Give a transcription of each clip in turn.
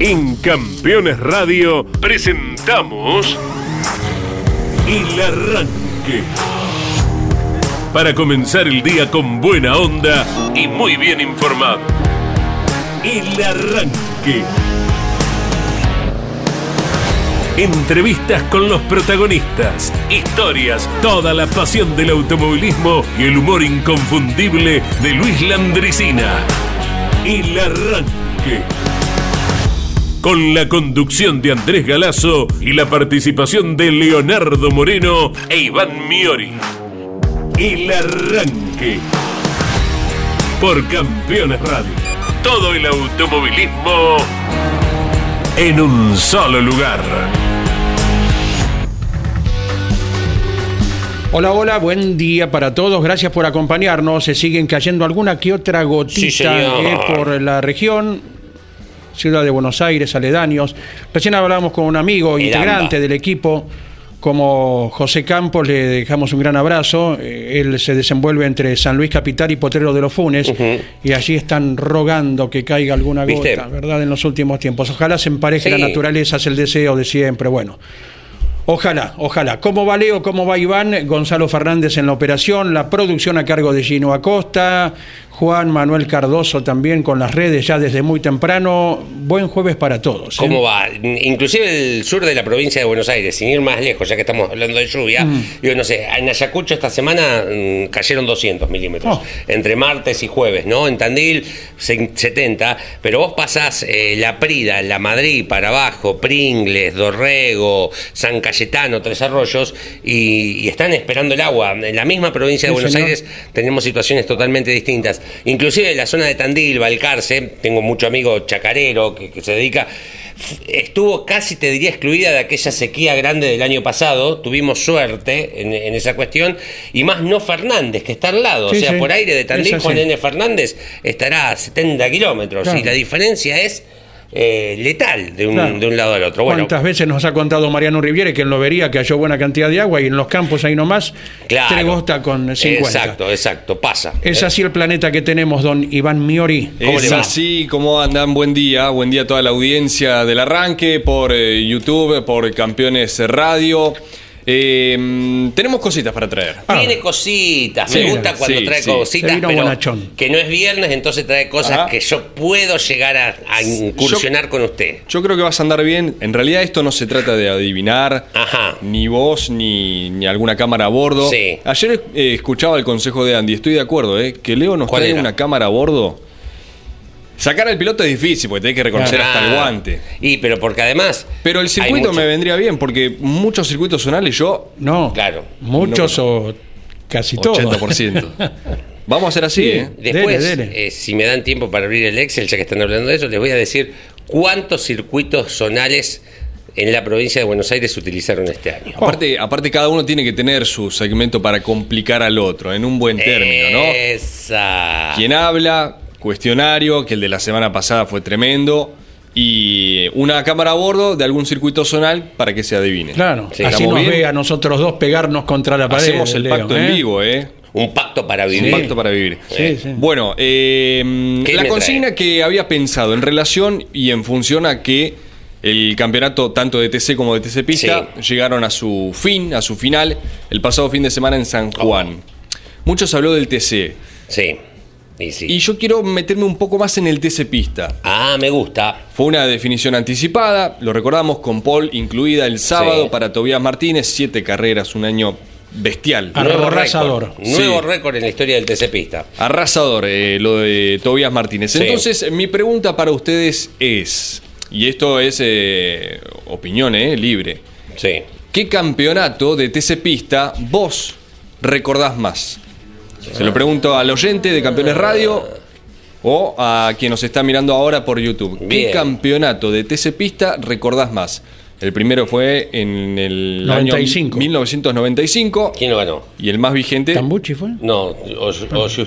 En Campeones Radio presentamos El Arranque. Para comenzar el día con buena onda y muy bien informado. El Arranque. Entrevistas con los protagonistas, historias, toda la pasión del automovilismo y el humor inconfundible de Luis Landricina. El Arranque. Con la conducción de Andrés Galazo y la participación de Leonardo Moreno e Iván Miori. El Arranque. Por Campeones Radio. Todo el automovilismo en un solo lugar. Hola, hola, buen día para todos. Gracias por acompañarnos. Se siguen cayendo alguna que otra gotita eh, por la región. Ciudad de Buenos Aires, aledaños. Recién hablamos con un amigo integrante del equipo, como José Campos, le dejamos un gran abrazo. Eh, Él se desenvuelve entre San Luis Capital y Potrero de los Funes, y allí están rogando que caiga alguna ¿Viste? gota, ¿verdad? En los últimos tiempos. Ojalá se empareje Sí. la naturaleza, es el deseo de siempre. Bueno. Ojalá, ojalá. ¿Cómo va Leo? ¿Cómo va Iván? Gonzalo Fernández en la operación, la producción a cargo de Gino Acosta, Juan Manuel Cardoso también con las redes ya desde muy temprano. Buen jueves para todos. ¿eh? ¿Cómo va? Inclusive el sur de la provincia de Buenos Aires, sin ir más lejos, ya que estamos hablando de lluvia, Mm. digo, no sé, en Ayacucho esta semana mm, cayeron 200 milímetros, Oh. entre martes y jueves, ¿no? En Tandil se- 70, pero vos pasás eh, la Prida, la Madrid para abajo, Pringles, Dorrego, San Cayetano, Tres Arroyos, y, y están esperando el agua. En la misma provincia de Sí, Buenos señor. Aires tenemos situaciones totalmente distintas. Inclusive en la zona de Tandil, Balcarce, tengo mucho amigo chacarero que, que se dedica, estuvo casi, te diría, excluida de aquella sequía grande del año pasado. Tuvimos suerte en, en esa cuestión. Y más no Fernández, que está al lado. Sí, o sea, sí. por aire de Tandil. Juan N. Fernández estará a 70 kilómetros. Claro. Y la diferencia es eh, letal de un, Claro. de un lado al otro. Bueno, ¿Cuántas veces nos ha contado Mariano Riviere que en Lobería cayó buena cantidad de agua y en los campos ahí nomás claro. tres gostas con 50? Exacto, exacto, pasa. Es Eh, así el planeta que tenemos, don Iván Miori. ¿Cómo es le va? así, ¿cómo andan? Buen día, buen día a toda la audiencia del arranque por eh, YouTube, por Campeones Radio. Eh, tenemos cositas para traer. Ah. Tiene cositas, Sí, me gusta cuando sí, trae sí. cositas, Se vino pero bonachón. que no es viernes, entonces trae cosas Ajá. que yo puedo llegar a, a incursionar con usted. Yo creo que vas a andar bien. En realidad esto no se trata de adivinar Ajá. ni vos ni, ni alguna cámara a bordo. Sí. Ayer eh, escuchaba el consejo de Andy, estoy de acuerdo, eh, que Leo nos ¿Cuál trae era? una cámara a bordo. Sacar al piloto es difícil porque tenés que reconocer hasta el guante. Y pero porque además. Pero el circuito me vendría bien porque muchos circuitos zonales yo No, Claro. muchos o casi todos. 80%. Vamos a hacer así, Sí. ¿eh? Después, Dele, dele. eh, si me dan tiempo para abrir el Excel, ya que están hablando de eso, les voy a decir cuántos circuitos zonales en la provincia de Buenos Aires se utilizaron este año. Aparte, aparte, cada uno tiene que tener su segmento para complicar al otro, en un buen término, ¿no? Esa. Quien habla, cuestionario, que el de la semana pasada fue tremendo, y una cámara a bordo de algún circuito zonal para que se adivine. Claro, Sí, así ¿estamos nos bien? ve a nosotros dos pegarnos contra la pared. Hacemos el Leo, pacto ¿eh? en vivo, ¿eh? Un pacto para Un vivir. pacto para vivir. Sí, sí. Bueno, eh, ¿Qué la consigna que había pensado en relación y en función a que el campeonato tanto de TC como de TC Pista llegaron a su fin, a su final, el pasado fin de semana en San Juan. Muchos habló del TC. Sí. Y sí. Y yo quiero meterme un poco más en el TC Pista. Ah, me gusta. Fue una definición anticipada, lo recordamos con Paul incluida el sábado Sí. para Tobias Martínez, siete carreras, un año bestial. Nuevo Arrasador. récord. Nuevo Sí. récord en la historia del TC Pista. Arrasador eh, lo de Tobias Martínez. Sí. Entonces, mi pregunta para ustedes es, y esto es eh, opinión eh, libre, Sí. ¿qué campeonato de TC Pista vos recordás más? Se lo pregunto al oyente de Campeones Radio o a quien nos está mirando ahora por YouTube. ¿Qué Bien. campeonato de TC Pista recordás más? El primero fue en el 95. año 1995 ¿Quién lo ganó? y el más vigente ¿Tambuchi fue? No, o, o-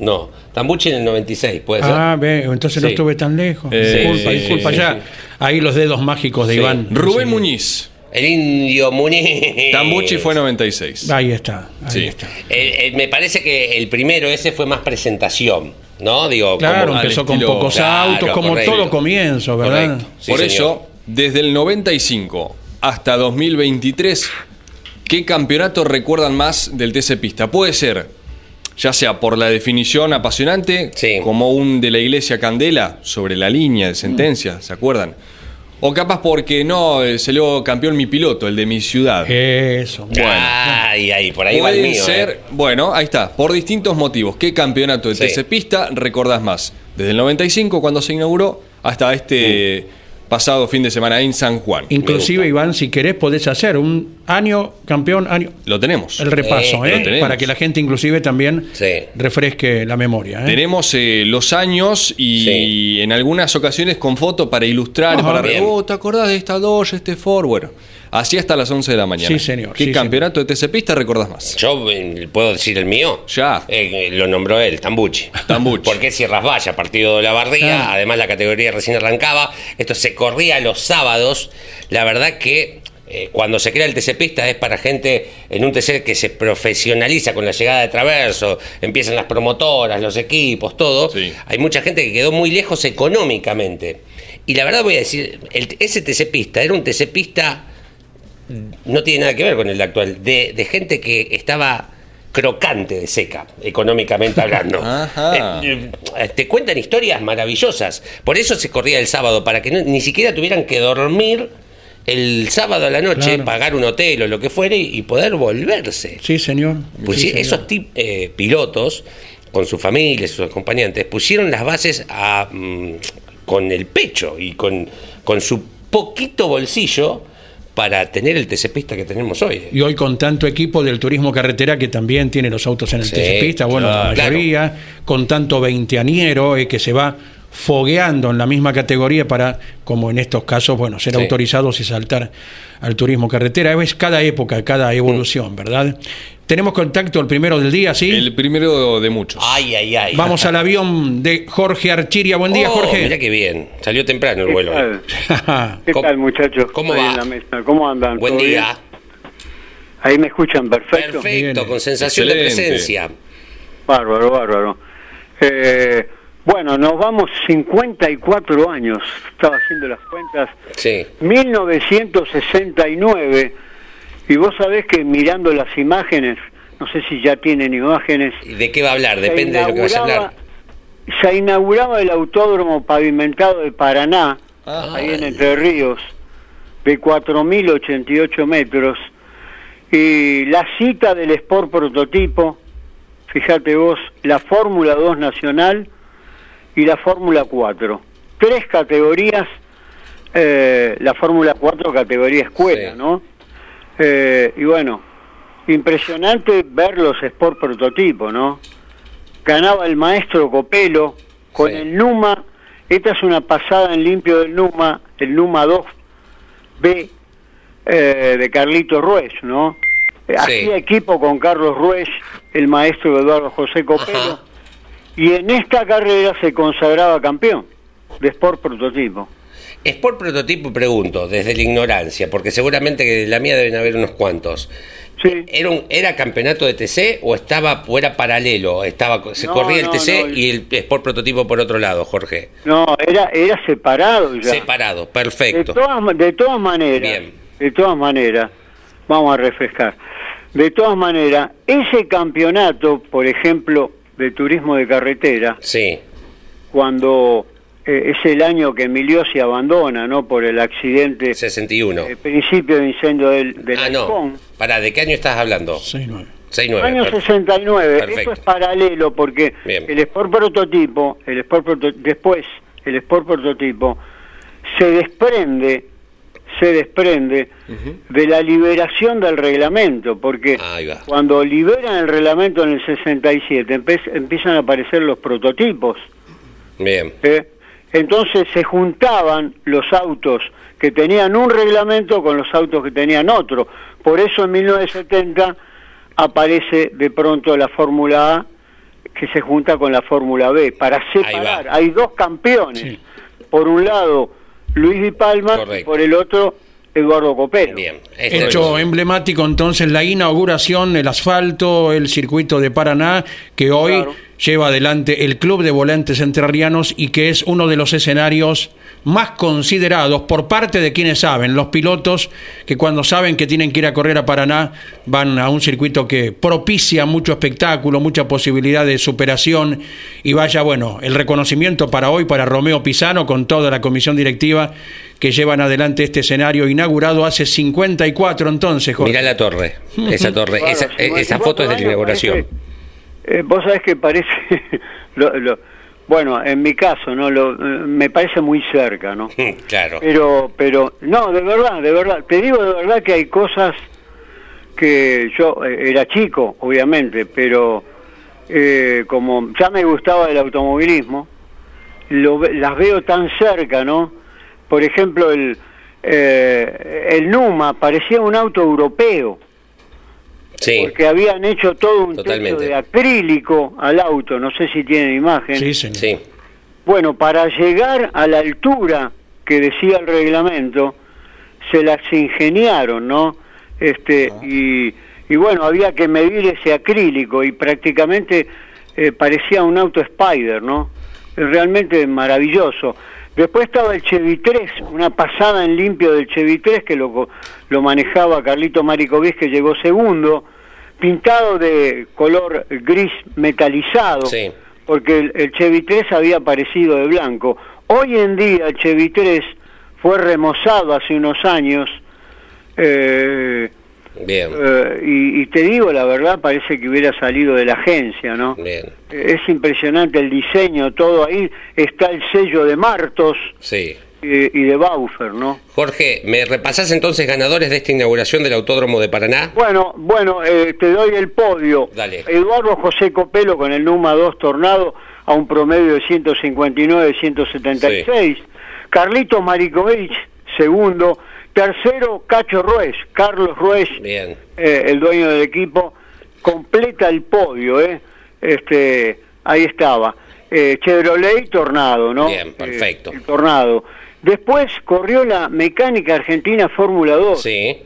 no. Tambuchi en el 96, puede ser. Ah, ve, entonces no Sí. estuve tan lejos. Eh, disculpa, sí, disculpa sí, ya. sí. Ahí los dedos mágicos de Sí. Iván. Rubén Sí. Muñiz. El indio Muniz. Tambucci fue 96. Ahí está, ahí Sí. está. Me parece que el primero ese fue más presentación, ¿no? Digo, Claro, como- empezó con estilo- pocos Claro, autos, como correcto. todo comienzo, ¿verdad? Sí, Por señor. eso, desde el 95 hasta 2023, ¿qué campeonato recuerdan más del TC Pista? Puede ser, ya sea por la definición apasionante, Sí. como un de la Iglesia Candela sobre la línea de sentencia, ¿se acuerdan? O capaz porque no, eh, salió campeón mi piloto, el de mi ciudad. Eso. Ay, ay, por ahí va el Pueden mío. ser, eh. bueno, ahí está, por distintos motivos. ¿Qué campeonato de Sí. TC Pista recordás más? Desde el 95, cuando se inauguró, hasta este pasado fin de semana en San Juan. Inclusive, Iván, si querés, podés hacer un año campeón, año Lo tenemos. el repaso, Eh, ¿eh? lo tenemos. Para que la gente inclusive también Sí. refresque la memoria. ¿eh? Tenemos eh, los años y Sí. en algunas ocasiones con foto para ilustrar, Ajá. para oh, ¿te acordás de esta Dodge, este Ford? Bueno, así hasta las 11 de la mañana. Sí, señor, ¿Qué sí, campeonato de TC Pista recordás más? Yo eh, puedo decir el mío. Ya. Eh, lo nombró él, Tambucci. Tambucci. Porque es Sierras Valla, partido de la Bardía. Además, la categoría recién arrancaba. Esto se corría los sábados. La verdad que. Eh, cuando se crea el TC Pista es para gente en un TC que se profesionaliza con la llegada de Traverso, empiezan las promotoras, los equipos, todo. Sí. Hay mucha gente que quedó muy lejos económicamente. Y la verdad voy a decir, el- ese TC Pista era un TC Pista no tiene nada que ver con el actual, de, de gente que estaba crocante de seca, económicamente hablando. Eh, eh, te cuentan historias maravillosas. Por eso se corría el sábado, para que no- ni siquiera tuvieran que dormir el sábado a la noche, Claro. pagar un hotel o lo que fuere y, poder volverse. Sí, señor. Pues Sí, señor. esos tip- eh, pilotos, con sus familias, sus acompañantes, pusieron las bases a, mm, con el pecho y con, con su poquito bolsillo para tener el TC Pista que tenemos hoy. Y hoy con tanto equipo del turismo carretera que también tiene los autos en el Sí, TC Pista, bueno, la claro. mayoría, con tanto veinteaniero eh, que se va fogueando en la misma categoría para, como en estos casos, bueno, ser Sí. autorizados y saltar al turismo carretera. Es cada época, cada evolución, ¿verdad? Tenemos contacto el primero del día, ¿sí? El primero de muchos. Ay, ay, ay. Vamos al avión de Jorge Archiria. Buen día, Oh, Jorge. Mirá qué bien. Salió temprano el ¿Qué vuelo. tal? ¿Qué ¿Cómo- tal, muchachos? cómo va? en la mesa. ¿Cómo andan? Buen ¿Todo día. bien? Ahí me escuchan perfecto. Perfecto, Bien. con sensación de presencia. Bárbaro, bárbaro. Eh, bueno, nos vamos 54 años. Estaba haciendo las cuentas. Sí. 1969. Y vos sabés que mirando las imágenes, no sé si ya tienen imágenes. ¿Y ¿De qué va a hablar? Depende de lo que vaya a hablar. Se inauguraba el autódromo pavimentado de Paraná, Ah. ahí en Entre Ríos, de 4.088 metros. Y la cita del Sport Prototipo, fíjate vos, la Fórmula 2 Nacional y la Fórmula 4. Tres categorías, eh, la Fórmula 4 categoría escuela, Sí. ¿no? Eh, y bueno, impresionante ver los Sport Prototipo, ¿no? Ganaba el maestro Copelo con Sí. el Numa, esta es una pasada en limpio del Numa, el Numa 2B eh, de Carlito Ruiz, ¿no? Sí. Hacía equipo con Carlos Ruiz, el maestro Eduardo José Copelo, Ajá. Y en esta carrera se consagraba campeón de Sport Prototipo. Sport prototipo, pregunto, desde la ignorancia, porque seguramente que de la mía deben haber unos cuantos. Sí. ¿Era, un, ¿Era campeonato de TC o estaba o era paralelo? Estaba, se No, corría el TC no. y el Sport prototipo por otro lado, Jorge. No, era, era separado ya. Separado, De perfecto. todas, ma- de todas maneras, Bien. de todas maneras, vamos a refrescar. De todas maneras, ese campeonato, por ejemplo, de turismo de carretera, Sí, cuando eh, es el año que Emilio se abandona, ¿no? Por el accidente, 61. el principio de incendio del, del ah, no. Pará, ¿de qué año estás hablando? Sí, nueve. 69. Año perfecto. 69, Perfecto. eso es paralelo porque Bien. el Sport Prototipo, el Sport Proto- después el Sport Prototipo se desprende, se desprende de la liberación del reglamento, porque cuando liberan el reglamento en el 67 empe- empiezan a aparecer los prototipos. Bien. ¿eh? Entonces se juntaban los autos que tenían un reglamento con los autos que tenían otro. Por eso en 1970 aparece de pronto la Fórmula A que se junta con la Fórmula B para separar. Hay dos campeones. Sí. Por un lado Luis Di Palma y Correcto. por el otro Eduardo Copelo. Bien. Hecho emblemático entonces la inauguración, el asfalto, el circuito de Paraná, que hoy lleva adelante el Club de Volantes Entrerrianos y que es uno de los escenarios más considerados por parte de quienes saben, los pilotos que cuando saben que tienen que ir a correr a Paraná van a un circuito que propicia mucho espectáculo, mucha posibilidad de superación y vaya, bueno, el reconocimiento para hoy para Romeo Pisano con toda la comisión directiva que llevan adelante este escenario inaugurado hace 54 entonces. Jorge. Mirá la torre, esa torre, esa, foto es de la inauguración. Eh, vos sabés que parece, bueno, en mi caso, no, lo, me parece muy cerca, ¿no? claro. Pero, pero, no, de verdad, de verdad, te digo de verdad que hay cosas que yo eh, era chico, obviamente, pero eh, como ya me gustaba el automovilismo, lo, las veo tan cerca, ¿no? Por ejemplo, el, el Numa parecía un auto europeo porque habían hecho todo un techo de acrílico al auto, no sé si tienen imagen. Sí, sí. Bueno, para llegar a la altura que decía el reglamento, se las ingeniaron, ¿no? Este, ah. y, y, bueno, había que medir ese acrílico y prácticamente eh, parecía un auto Spider, ¿no? Realmente maravilloso. Después estaba el Chevy 3, una pasada en limpio del Chevy 3 que lo, lo manejaba Carlito Maricovic que llegó segundo, pintado de color gris metalizado, porque el, Chevy 3 había aparecido de blanco. Hoy en día el Chevy 3 fue remozado hace unos años. Eh, Bien. Eh, y, te digo la verdad, parece que hubiera salido de la agencia, ¿no? Bien. Es impresionante el diseño, todo ahí. Está el sello de Martos. Sí. Y, de Baufer, ¿no? Jorge, ¿me repasás entonces ganadores de esta inauguración del Autódromo de Paraná? Bueno, bueno, eh, te doy el podio. Dale. Eduardo José Copelo con el número 2 Tornado a un promedio de 159-176. Carlitos Marikovich, segundo. Tercero, Cacho Ruiz, Carlos Ruiz, eh, el dueño del equipo, completa el podio, ¿eh? Este, ahí estaba. Eh, Chevrolet Tornado, ¿no? Bien, perfecto. tornado. Después corrió la mecánica argentina Fórmula 2. Sí.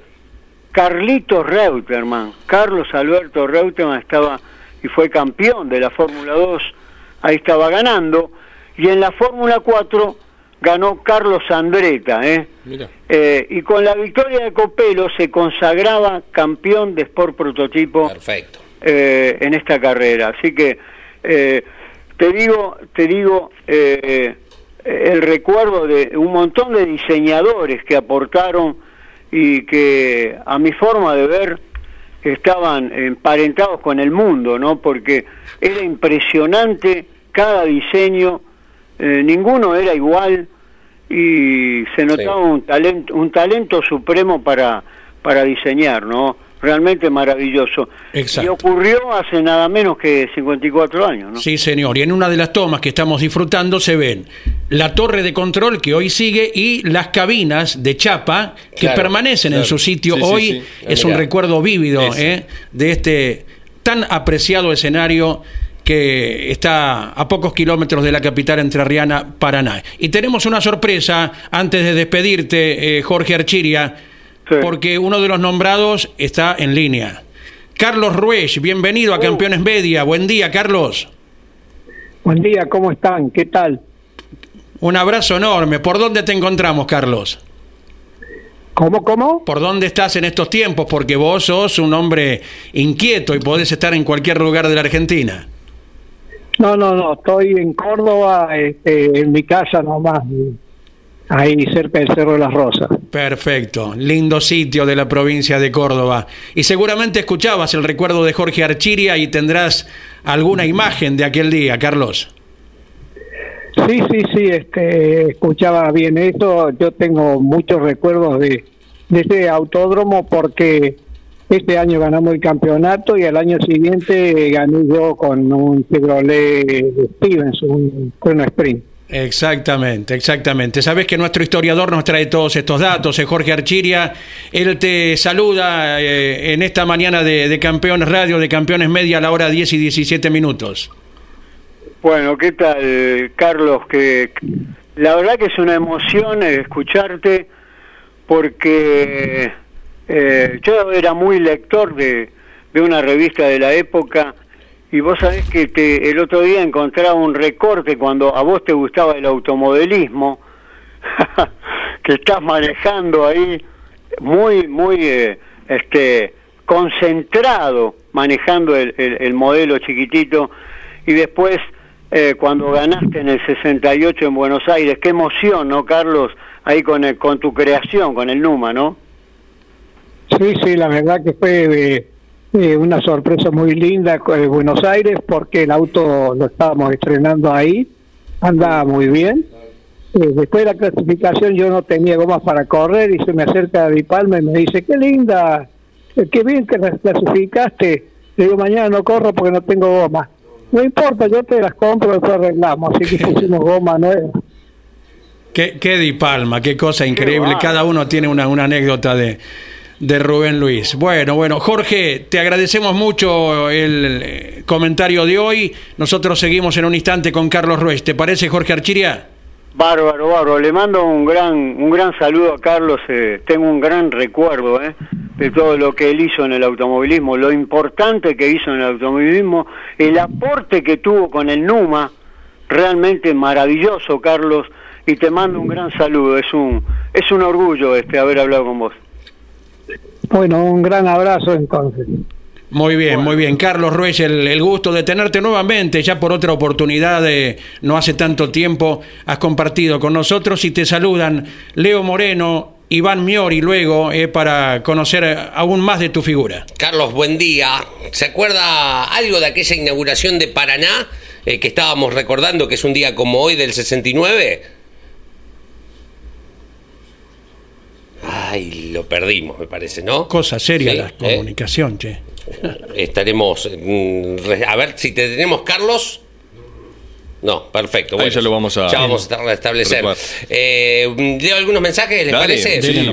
Carlitos Reuterman, Carlos Alberto Reuterman estaba y fue campeón de la Fórmula 2, ahí estaba ganando. Y en la Fórmula 4 ganó Carlos Andreta, ¿eh? ¿eh? y con la victoria de Copelo se consagraba campeón de Sport Prototipo Perfecto. Eh, en esta carrera. Así que eh, te digo, te digo el recuerdo de un montón de diseñadores que aportaron y que a mi forma de ver estaban emparentados con el mundo, ¿no? Porque era impresionante cada diseño, ninguno era igual, y se notaba un talento un talento supremo para para diseñar no realmente maravilloso. Y ocurrió hace nada menos que 54 años ¿no? sí señor. Y en una de las tomas que estamos disfrutando se ven la torre de control que hoy sigue y las cabinas de chapa que permanecen en su sitio hoy. es un recuerdo vívido ¿eh? de este tan apreciado escenario que está a pocos kilómetros de la capital entrerriana, Paraná. Y tenemos una sorpresa antes de despedirte, eh, Jorge Archiria, porque uno de los nombrados está en línea. Carlos Ruesch, bienvenido a uh. Campeones Media. Buen día, Carlos. Buen día, ¿cómo están? ¿Qué tal? Un abrazo enorme. ¿Por dónde te encontramos, Carlos? ¿Cómo, cómo? ¿Por dónde estás en estos tiempos? Porque vos sos un hombre inquieto y podés estar en cualquier lugar de la Argentina. No, no, no, estoy en Córdoba, este, en mi casa nomás, ahí cerca del Cerro de las Rosas. Perfecto, lindo sitio de la provincia de Córdoba. Y seguramente escuchabas el recuerdo de Jorge Archiria y tendrás alguna imagen de aquel día, Carlos. Sí, sí, sí, este, escuchaba bien eso. Yo tengo muchos recuerdos de, de ese autódromo porque este año ganamos el campeonato y el año siguiente gané yo con un Chevrolet Stevens, un Chrono Sprint. Exactamente, exactamente. Sabes que nuestro historiador nos trae todos estos datos, es Jorge Archiria. Él te saluda eh, en esta mañana de, Campeones Radio, de Campeones Media a la hora 10 y 17 minutos. Bueno, ¿qué tal, Carlos? Que la verdad que es una emoción escucharte porque eh, yo era muy lector de, de una revista de la época y vos sabés que te, el otro día encontraba un recorte cuando a vos te gustaba el automodelismo, que estás manejando ahí muy, muy eh, este, concentrado, manejando el, el, modelo chiquitito, y después eh, cuando ganaste en el 68 en Buenos Aires, qué emoción, ¿no, Carlos? Ahí con, el, con tu creación, con el Numa, ¿no? Sí, sí, la verdad que fue eh, una sorpresa muy linda en Buenos Aires porque el auto lo estábamos estrenando ahí, andaba muy bien. Eh, después de la clasificación yo no tenía gomas para correr y se me acerca Di Palma y me dice, qué linda, eh, qué bien que las clasificaste. Le digo, mañana no corro porque no tengo gomas. No importa, yo te las compro y después arreglamos. Así que pusimos goma nueva. Qué, qué Di Palma, qué cosa increíble. Cada uno tiene una, una anécdota de, de Rubén Luis. Bueno, bueno, Jorge, te agradecemos mucho el eh, comentario de hoy. Nosotros seguimos en un instante con Carlos Ruiz. ¿Te parece, Jorge Archiria? Bárbaro, bárbaro. Le mando un gran, un gran saludo a Carlos. Eh, tengo un gran recuerdo eh, de todo lo que él hizo en el automovilismo, lo importante que hizo en el automovilismo, el aporte que tuvo con el NUMA, realmente maravilloso, Carlos. Y te mando un gran saludo. Es un, es un orgullo este haber hablado con vos. Bueno, un gran abrazo entonces. Muy bien, muy bien. Carlos Ruiz, el, gusto de tenerte nuevamente, ya por otra oportunidad, de, no hace tanto tiempo, has compartido con nosotros y te saludan Leo Moreno, Iván Miori luego eh, para conocer aún más de tu figura. Carlos, buen día. ¿Se acuerda algo de aquella inauguración de Paraná eh, que estábamos recordando que es un día como hoy del 69? Ay, lo perdimos, me parece, ¿no? Cosa seria la ¿Eh? comunicación, che. Estaremos. Mm, a ver si te tenemos, Carlos. No, perfecto. Bueno, ya lo vamos a, ya vamos a establecer. Eh, leo algunos mensajes, ¿les parece? Sí.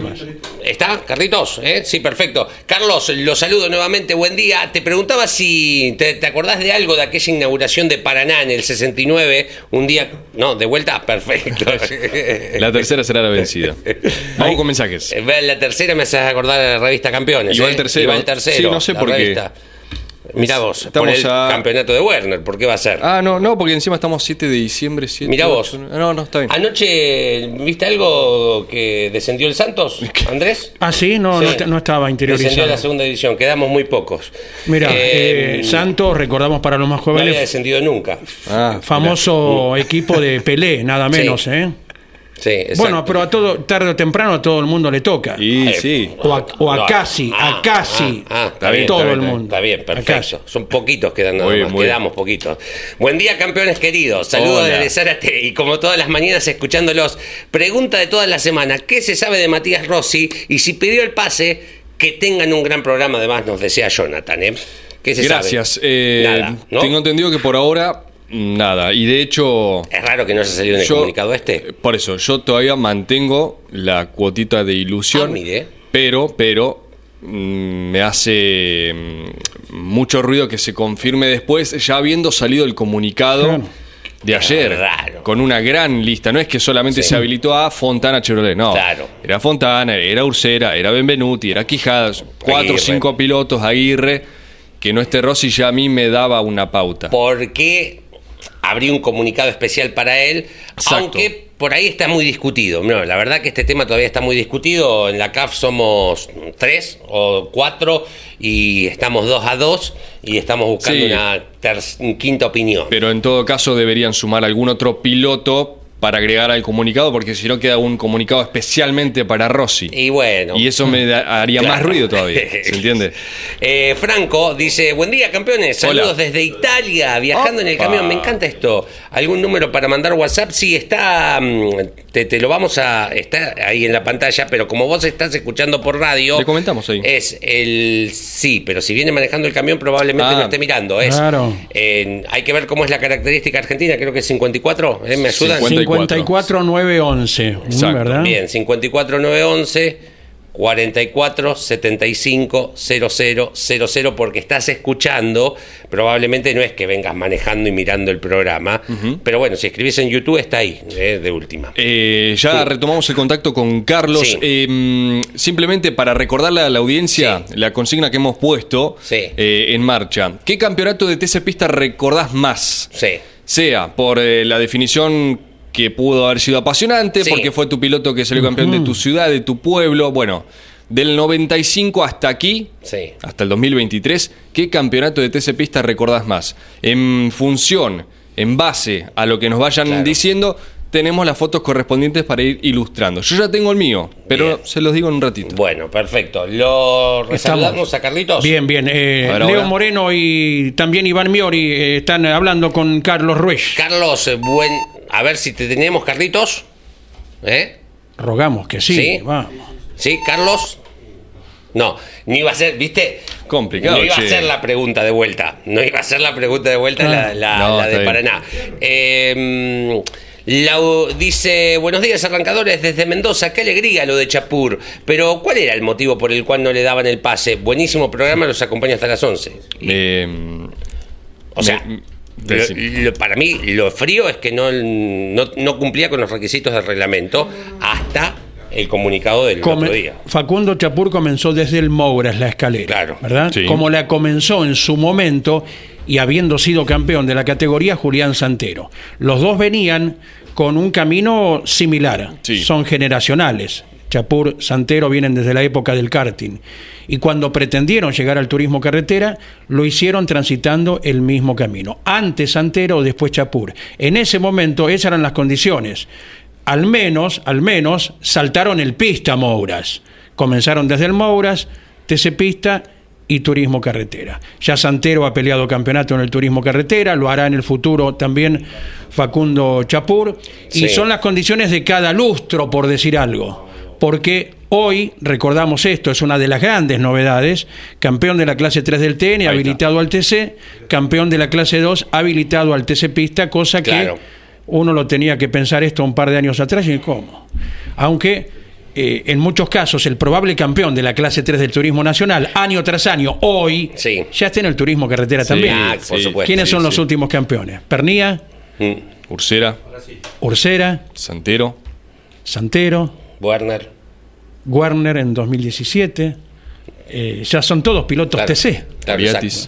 ¿Está, Carlitos? ¿Eh? Sí, perfecto. Carlos, lo saludo nuevamente, buen día. Te preguntaba si te, acordás de algo de aquella inauguración de Paraná en el 69, un día... No, de vuelta, perfecto. la tercera será la vencida. Vamos con mensajes. Eh, la tercera me hace acordar de la revista Campeones. Igual ¿eh? tercero. Igual tercero. Sí, no sé por qué. Mira vos, estamos por el campeonato de Werner, ¿por qué va a ser? Ah, no, no, porque encima estamos 7 de diciembre. 7, Mira vos. No, no, está bien. Anoche, ¿viste algo que descendió el Santos, Andrés? Ah, sí, no, No, estaba interiorizado. Descendió la segunda división, quedamos muy pocos. Mira, eh, eh, Santos, recordamos para los más jóvenes. No había descendido nunca. Ah, famoso equipo de Pelé, nada menos, ¿eh? Bueno, pero a todo, tarde o temprano a todo el mundo le toca. Y, sí. O a, casi, a ah, casi. Ah, ah, todo el mundo. Está bien, perfecto. Son poquitos quedando, quedamos poquitos. Buen día, campeones queridos. Saludos desde Zárate y como todas las mañanas escuchándolos. Pregunta de toda la semana, ¿qué se sabe de Matías Rossi? Y si pidió el pase, que tengan un gran programa, además nos desea Jonathan, ¿eh? ¿Qué se Gracias. Eh, Tengo entendido que por ahora Nada, y de hecho... Es raro que no haya salido en el comunicado este. Por eso, yo todavía mantengo la cuotita de ilusión, ah, pero, pero mm, me hace mm, mucho ruido que se confirme después, ya habiendo salido el comunicado de ayer, con una gran lista. No es que solamente se habilitó a Fontana Chevrolet, no. Era Fontana, era Ursera, era Benvenuti, era Quijadas, cuatro o cinco pilotos, Aguirre, que no esté Rossi ya a mí me daba una pauta. ¿Por qué habría un comunicado especial para él, aunque por ahí está muy discutido. No, la verdad que este tema todavía está muy discutido. En la CAF somos tres o cuatro y estamos dos a dos y estamos buscando una quinta opinión. Pero en todo caso deberían sumar algún otro piloto para agregar al comunicado, porque si no queda un comunicado especialmente para Rossi. Y bueno. Y eso me haría más ruido todavía. ¿Se entiende? Eh, Franco dice: Buen día, campeones. Saludos desde Italia, viajando en el camión. Me encanta esto. ¿Algún número para mandar WhatsApp? Sí, está. Mm, te, lo vamos a. Está ahí en la pantalla, pero como vos estás escuchando por radio. Le comentamos ahí. Es el. Sí, pero si viene manejando el camión, probablemente no ah. esté mirando. Es, claro. hay que ver cómo es la característica argentina. Creo que es 54. ¿eh? ¿Me ayudan? 54. 54911, ¿verdad? Bien, 54911 44 75 00 porque estás escuchando, probablemente no es que vengas manejando y mirando el programa, pero bueno, si escribís en YouTube está ahí, eh, de última. Eh, ya retomamos el contacto con Carlos. Eh, simplemente para recordarle a la audiencia la consigna que hemos puesto en marcha. ¿Qué campeonato de TC Pista recordás más? Sea por la definición que pudo haber sido apasionante, porque fue tu piloto que salió campeón de tu ciudad, de tu pueblo. Bueno, del 95 hasta aquí, hasta el 2023, ¿qué campeonato de TC Pista recordás más? En función, en base a lo que nos vayan diciendo, tenemos las fotos correspondientes para ir ilustrando. Yo ya tengo el mío, pero se los digo en un ratito. Bueno, perfecto. ¿Lo resaludamos a Carlitos? Bien, bien. Eh, Leo Moreno y también Iván Miori eh, están hablando con Carlos Ruiz. Carlos, eh, buen a ver si te tenemos, Carlitos. ¿Eh? Rogamos que sí. ¿Sí? Vamos. ¿Sí, Carlos? No, no iba a ser, ¿viste? Complicado. No iba a ser la pregunta de vuelta. No iba a ser la pregunta de vuelta la, la, de Paraná. Eh, dice, buenos días arrancadores desde Mendoza, qué alegría lo de Chapur, pero ¿cuál era el motivo por el cual no le daban el pase? Buenísimo programa, los acompaña hasta las 11. Eh, o sea para mí, lo frío es que no, no, cumplía con los requisitos del reglamento hasta el comunicado del otro día. Facundo Chapur comenzó desde el Mouras la escalera, claro. ¿verdad? Como la comenzó en su momento y habiendo sido campeón de la categoría Julián Santero. Los dos venían con un camino similar, son generacionales. Chapur, Santero vienen desde la época del karting. Y cuando pretendieron llegar al turismo carretera, lo hicieron transitando el mismo camino. Antes Santero, después Chapur. En ese momento esas eran las condiciones. Al menos, al menos, saltaron el pista Mouras. Comenzaron desde el Mouras, TC Pista y Turismo Carretera. Ya Santero ha peleado campeonato en el Turismo Carretera, lo hará en el futuro también Facundo Chapur, y son las condiciones de cada lustro, por decir algo porque hoy, recordamos esto, es una de las grandes novedades, campeón de la clase 3 del TN, habilitado al TC, campeón de la clase 2, habilitado al TC Pista, cosa que uno lo tenía que pensar esto un par de años atrás y cómo. Aunque eh, en muchos casos el probable campeón de la clase 3 del turismo nacional, año tras año, hoy, ya está en el turismo carretera también. Ah, ¿Quiénes son los últimos campeones? Pernía, mm. Ursera, Ursera, Santero, Santero, Werner. Werner en 2017. Eh, ya son todos pilotos TC.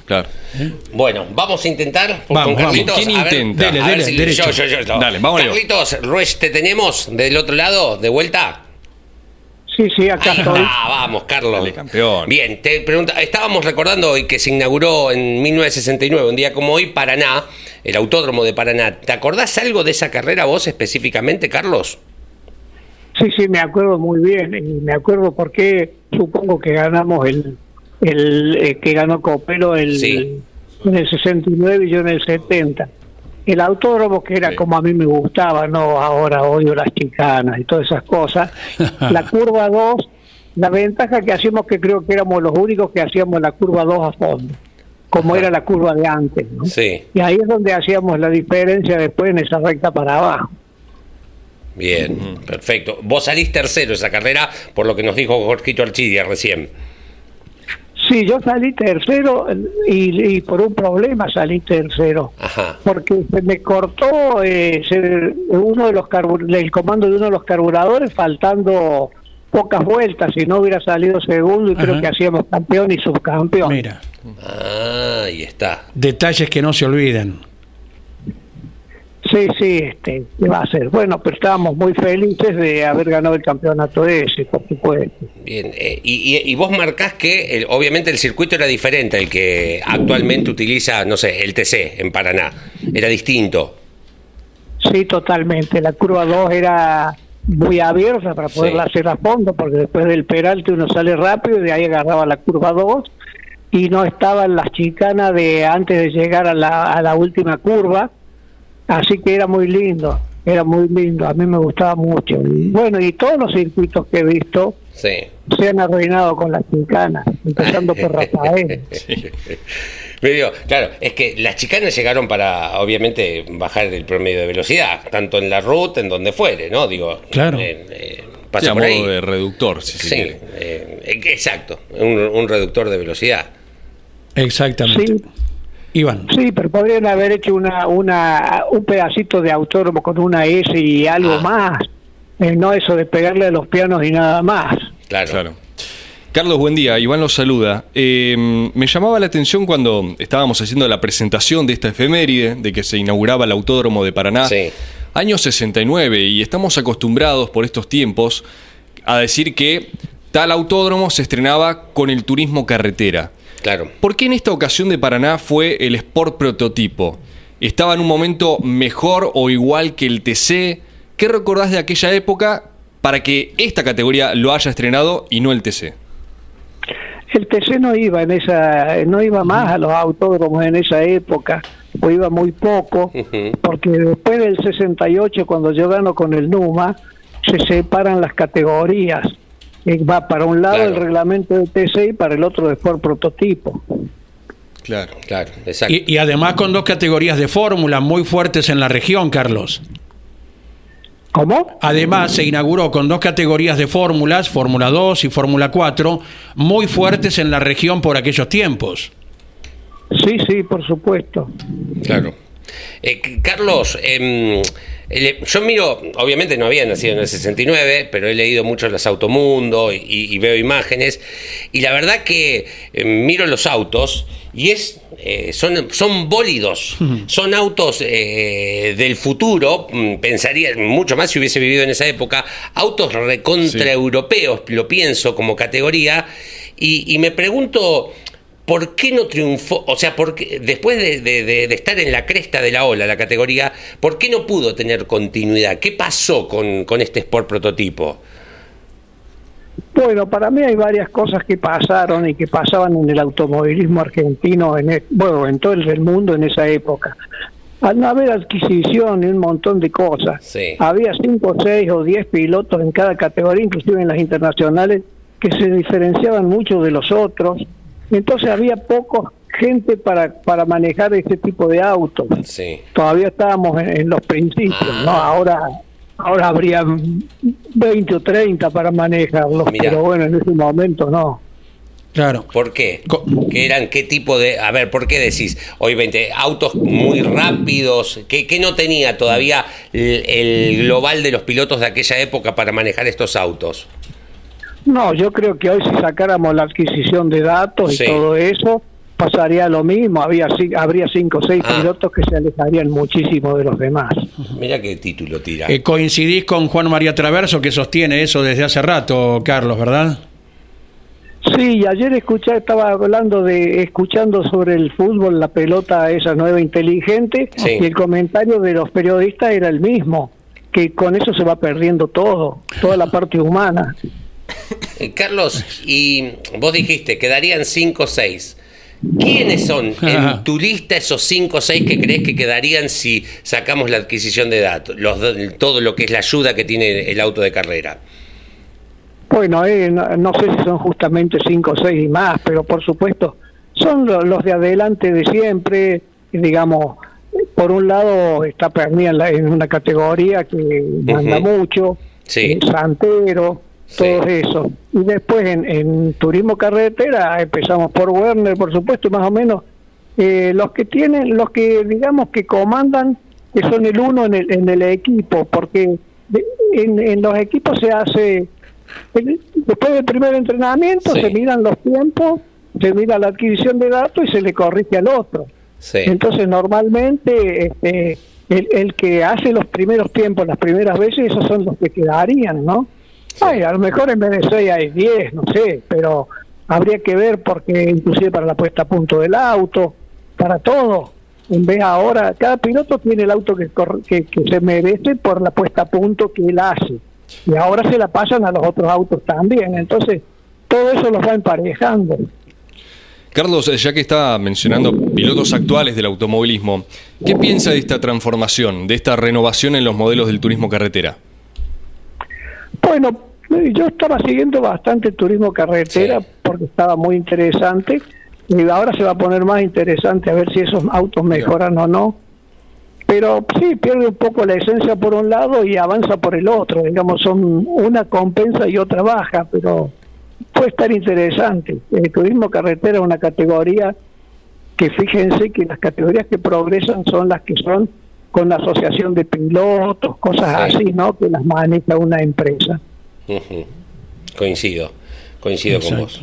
Claro, ¿Eh? Bueno, vamos a intentar. Vamos, Carlitos, ¿Quién intenta? Dale, yo, yo, yo, Dale, vamos Carlitos, Ruiz, ¿te tenemos del otro lado, de vuelta? Sí, sí, acá estoy. Ah, vamos, Carlos. Dale, campeón. Bien, te pregunta, estábamos recordando hoy que se inauguró en 1969, un día como hoy, Paraná, el autódromo de Paraná. ¿Te acordás algo de esa carrera vos específicamente, Carlos? Sí, sí, me acuerdo muy bien y me acuerdo porque supongo que ganamos el, el eh, que ganó Copelo el, en el 69 y yo en el 70. El autódromo que era como a mí me gustaba, no ahora odio las chicanas y todas esas cosas. la curva 2, la ventaja que hacíamos que creo que éramos los únicos que hacíamos la curva 2 a fondo como era la curva de antes. ¿no? Sí. Y ahí es donde hacíamos la diferencia después en esa recta para abajo. Bien, perfecto. Vos salís tercero esa carrera, por lo que nos dijo Jorgito Archidia recién. Sí, yo salí tercero y, por un problema salí tercero. Porque se me cortó eh, uno de los el comando de uno de los carburadores faltando pocas vueltas. Si no hubiera salido segundo y creo que hacíamos campeón y subcampeón. Mira. Ah, ahí está. Detalles que no se olviden. Sí, sí, este, va a ser? Bueno, pero estábamos muy felices de haber ganado el campeonato ese, por supuesto. Bien, eh, y, vos marcás que obviamente el circuito era diferente al que actualmente utiliza, no sé, el TC en Paraná. Era distinto. Sí, totalmente. La curva 2 era muy abierta para poderla hacer a fondo, porque después del peralte uno sale rápido y de ahí agarraba la curva 2 y no estaban las chicanas de antes de llegar a la, a la última curva Así que era muy lindo, era muy lindo, a mí me gustaba mucho. bueno, y todos los circuitos que he visto se han arruinado con las chicanas, empezando por Rafael. claro, es que las chicanas llegaron para, obviamente, bajar el promedio de velocidad, tanto en la ruta, en donde fuere, ¿no? Digo, claro. Eh, pasó por ahí. de reductor, sí, eh, exacto, un, reductor de velocidad. Exactamente. Sí. Iván. Sí, pero podrían haber hecho una, una, un pedacito de autódromo con una S y algo ah. más. Eh, no eso de pegarle a los pianos y nada más. Claro. claro. Carlos, buen día. Iván los saluda. Eh, me llamaba la atención cuando estábamos haciendo la presentación de esta efeméride, de que se inauguraba el Autódromo de Paraná, sí. año 69, y estamos acostumbrados por estos tiempos a decir que tal autódromo se estrenaba con el turismo carretera. Claro. ¿Por qué en esta ocasión de Paraná fue el Sport prototipo? ¿Estaba en un momento mejor o igual que el TC? ¿Qué recordás de aquella época para que esta categoría lo haya estrenado y no el TC? el TC no iba en esa, no iba más a los autódromos en esa época, o iba muy poco, porque después del 68, cuando yo gano con el NUMA, se separan las categorías. Va para un lado el reglamento del TC y para el otro de Sport Prototipo. Claro, claro, exacto. y además con dos categorías de fórmula muy fuertes en la región, Carlos. ¿Cómo? Además, se inauguró con dos categorías de fórmulas, Fórmula 2 y Fórmula 4, muy fuertes en la región por aquellos tiempos. Sí, sí, por supuesto. Claro. Eh, Carlos, em, yo miro, obviamente no había nacido en el 69, pero he leído mucho las Automundo y, veo imágenes, y la verdad que em, miro los autos y es eh, son, son bólidos, son autos eh, del futuro, mm, pensaría mucho más si hubiese vivido en esa época, autos recontra europeos, lo pienso como categoría, y, me pregunto, ¿por qué no triunfó? O sea, porque después de, estar en la cresta de la ola, la categoría, ¿por qué no pudo tener continuidad? ¿Qué pasó con, con este Sport prototipo? Bueno, para mí hay varias cosas que pasaron y que pasaban en el automovilismo argentino, en e, bueno, en todo el mundo en esa época. Al no haber adquisición y un montón de cosas, había cinco, seis o diez pilotos en cada categoría, inclusive en las internacionales, que se diferenciaban mucho de los otros. Entonces había poca gente para, para manejar ese tipo de autos. Todavía estábamos en, los principios, ¿no? Ah. Ahora Ahora habría 20 o 30 para manejarlos, pero bueno, en ese momento no. Claro. ¿Por qué? ¿Qué eran qué tipo de.? A ver, ¿por qué decís? Obviamente, autos muy rápidos. ¿Qué, no tenía todavía el, global de los pilotos de aquella época para manejar estos autos? No, yo creo que hoy si sacáramos la adquisición de datos y todo eso, pasaría lo mismo, había habría cinco o seis ah. pilotos que se alejarían muchísimo de los demás. Mira qué título tira. Eh, coincidís con Juan María Traverso que sostiene eso desde hace rato, Carlos, ¿verdad? Sí, ayer escuché, estaba hablando de, escuchando sobre el fútbol, la pelota esa nueva inteligente, y el comentario de los periodistas era el mismo, que con eso se va perdiendo todo, toda la parte humana. Eh, Carlos, y vos dijiste, quedarían cinco o seis. ¿Quiénes son en tu lista esos 5 o 6 que crees que quedarían si sacamos la adquisición de datos? Los, todo lo que es la ayuda que tiene el auto de carrera. Bueno, eh, no, sé si son justamente 5 o 6 y más, pero por supuesto son los, de adelante de siempre, digamos, por un lado está Pernia en, una categoría que manda mucho, sí. Santero, todo eso. Y después en, turismo carretera empezamos por Werner, por supuesto, más o menos eh, los que tienen, los que digamos que comandan, que son el uno en el, en el equipo, porque en, los equipos se hace, después del primer entrenamiento se miran los tiempos, se mira la adquisición de datos y se le corrige al otro. Entonces normalmente este, el, el que hace los primeros tiempos, las primeras veces, esos son los que quedarían, ¿no? Ay, a lo mejor en vez de 6 hay 10, no sé, pero habría que ver porque inclusive para la puesta a punto del auto, para todo, en vez ahora, cada piloto tiene el auto que, que, se merece por la puesta a punto que él hace. Y ahora se la pasan a los otros autos también. Entonces, todo eso los va emparejando. Carlos, ya que está mencionando pilotos actuales del automovilismo, ¿qué piensa de esta transformación, de esta renovación en los modelos del turismo carretera? Bueno, yo estaba siguiendo bastante turismo carretera porque estaba muy interesante y ahora se va a poner más interesante a ver si esos autos mejoran o no. pero sí pierde un poco la esencia por un lado y avanza por el otro, digamos, son una compensa y otra baja, pero puede estar interesante. El turismo carretera es una categoría que fíjense que las categorías que progresan son las que son con la asociación de pilotos, cosas así, ¿no? Que las maneja una empresa. Coincido coincido con vos.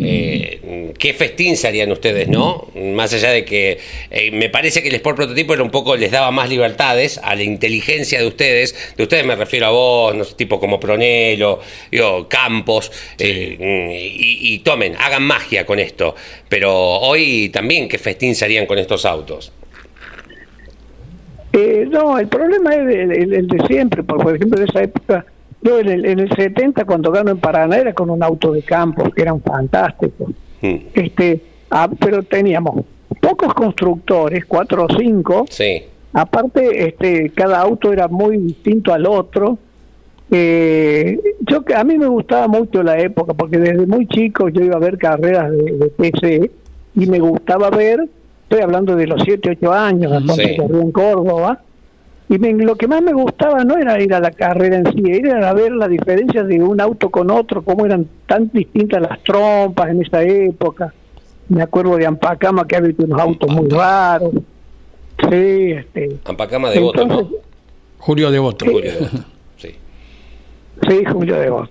Eh, qué festín serían ustedes, ¿no? Más allá de que eh, me parece que el Sport Prototipo era un poco, les daba más libertades a la inteligencia de ustedes. De ustedes me refiero a vos, no sé, tipo como Pronelo, digo, Campos, eh, y, tomen, hagan magia con esto. Pero hoy también, ¿qué festín serían con estos autos? No, el problema es el, de siempre, por ejemplo, de esa época yo en el, en el 70, cuando gano en Paraná, era con un auto de campo, que eran fantásticos. Mm. Este, ah, pero teníamos pocos constructores, cuatro o cinco. Sí. Aparte, este, cada auto era muy distinto al otro. Eh, yo a mí me gustaba mucho la época, porque desde muy chico yo iba a ver carreras de, de PC y me gustaba ver, estoy hablando de los 7, 8 años, entonces sí. en Córdoba, y lo que más me gustaba no era ir a la carrera en sí, era ver la diferencia de un auto con otro, cómo eran tan distintas las trompas en esa época. Me acuerdo de Ampacama que había unos autos muy raros. Sí, este. Ampacama de Voto, ¿no? Julio de Voto. Julio de sí. Sí, Julio de Voto.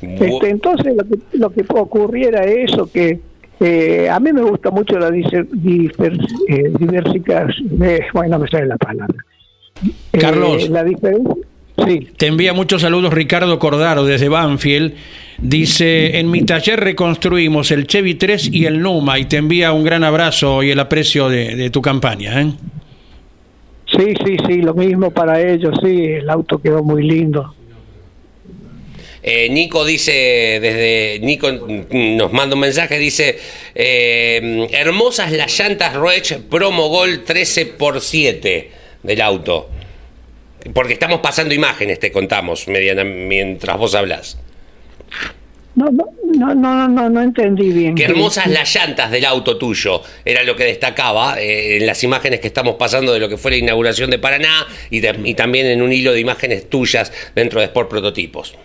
Este, entonces lo que, lo que ocurriera eso, que eh, a mí me gusta mucho la diversificación, eh, bueno, no me sale la palabra Carlos. Eh, la diferencia. Sí. Te envía muchos saludos Ricardo Cordaro desde Banfield. Dice, en mi taller reconstruimos el Chevy 3 y el Numa y te envía un gran abrazo y el aprecio de, tu campaña. ¿eh? Sí, sí, sí, lo mismo para ellos, sí, el auto quedó muy lindo. Eh, Nico dice, desde Nico nos manda un mensaje, dice, hermosas las llantas Roech Promo Gol 13 por 7 del auto. Porque estamos pasando imágenes, te contamos, mediana, mientras vos hablas. No, no, no, no, no, no entendí bien. Qué hermosas las llantas del auto tuyo, era lo que destacaba eh, en las imágenes que estamos pasando de lo que fue la inauguración de Paraná y, también en un hilo de imágenes tuyas dentro de Sport Prototipos.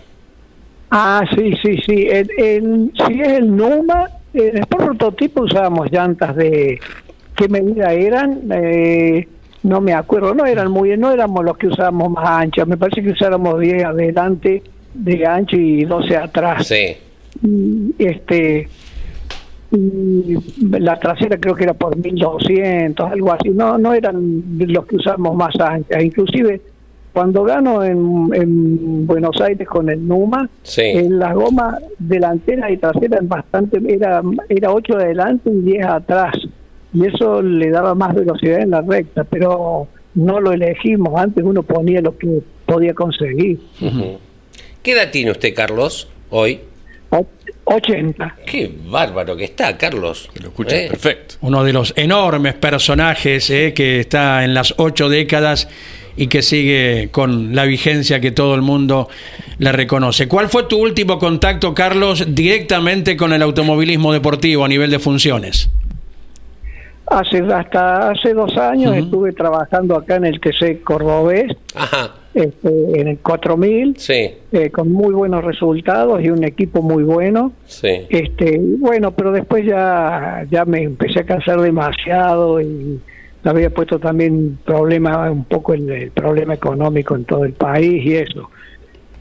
Ah, sí, sí, sí. si es el Numa, en Sport Prototipos usábamos llantas de... ¿Qué medida eran? Eh, no me acuerdo, no eran muy, no éramos los que usábamos más anchas, me parece que usáramos 10 adelante de ancho y 12 atrás. Sí. este la trasera creo que era por 1200, algo así, no no eran los que usamos más anchas, inclusive cuando gano en, en Buenos Aires con el Numa, en las gomas delantera y trasera bastante era era 8 adelante y 10 atrás y eso le daba más velocidad en la recta, pero no lo elegimos, antes uno ponía lo que podía conseguir. ¿Qué edad tiene usted, Carlos, hoy? 80. Qué bárbaro que está, Carlos. Lo escucha ¿Eh? perfecto. Uno de los enormes personajes eh, que está en las ocho décadas y que sigue con la vigencia que todo el mundo le reconoce. ¿Cuál fue tu último contacto, Carlos, directamente con el automovilismo deportivo a nivel de funciones? Hace hasta hace dos años estuve trabajando acá en el TC Cordobés, este, en el 4000, eh, con muy buenos resultados y un equipo muy bueno. Este, bueno, pero después ya ya me empecé a cansar demasiado y había puesto también problema un poco el, el problema económico en todo el país y eso.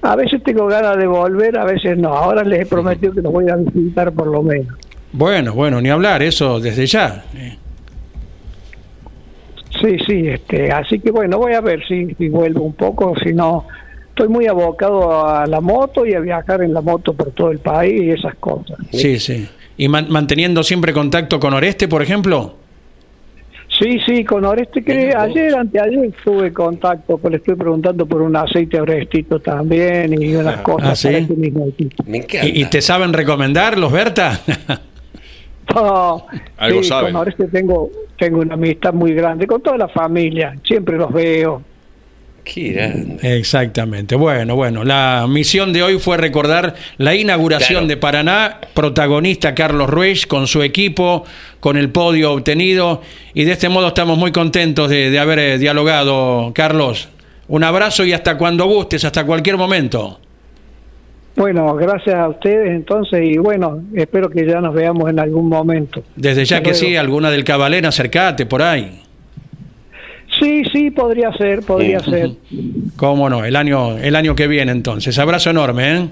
A veces tengo ganas de volver, a veces no. Ahora les he prometido que los voy a visitar por lo menos. Bueno, bueno, ni hablar, eso desde ya. Sí, sí, este, así que bueno, voy a ver si, vuelvo un poco, si no, estoy muy abocado a la moto y a viajar en la moto por todo el país y esas cosas. Sí, sí. ¿Y manteniendo siempre contacto con Oreste, por ejemplo? Sí, sí, con Oreste, que ayer, anteayer tuve contacto, pues le estoy preguntando por un aceite Orestito también y unas ah, cosas. ¿Ah, este ¿Y, ¿Y, te saben recomendarlos, Berta? no, Algo sí, Con Oreste tengo, tengo una amistad muy grande con toda la familia, siempre los veo. Exactamente. Bueno, bueno, la misión de hoy fue recordar la inauguración de Paraná, protagonista Carlos Ruiz con su equipo, con el podio obtenido y de este modo estamos muy contentos de, haber eh, dialogado. Carlos, un abrazo y hasta cuando gustes, hasta cualquier momento. Bueno, gracias a ustedes entonces y bueno, espero que ya nos veamos en algún momento. Desde ya que sí, alguna del Cabalén, acercate por ahí. Sí, sí, podría ser, podría ser. Cómo no, el año, el año que viene entonces. Abrazo enorme, ¿eh?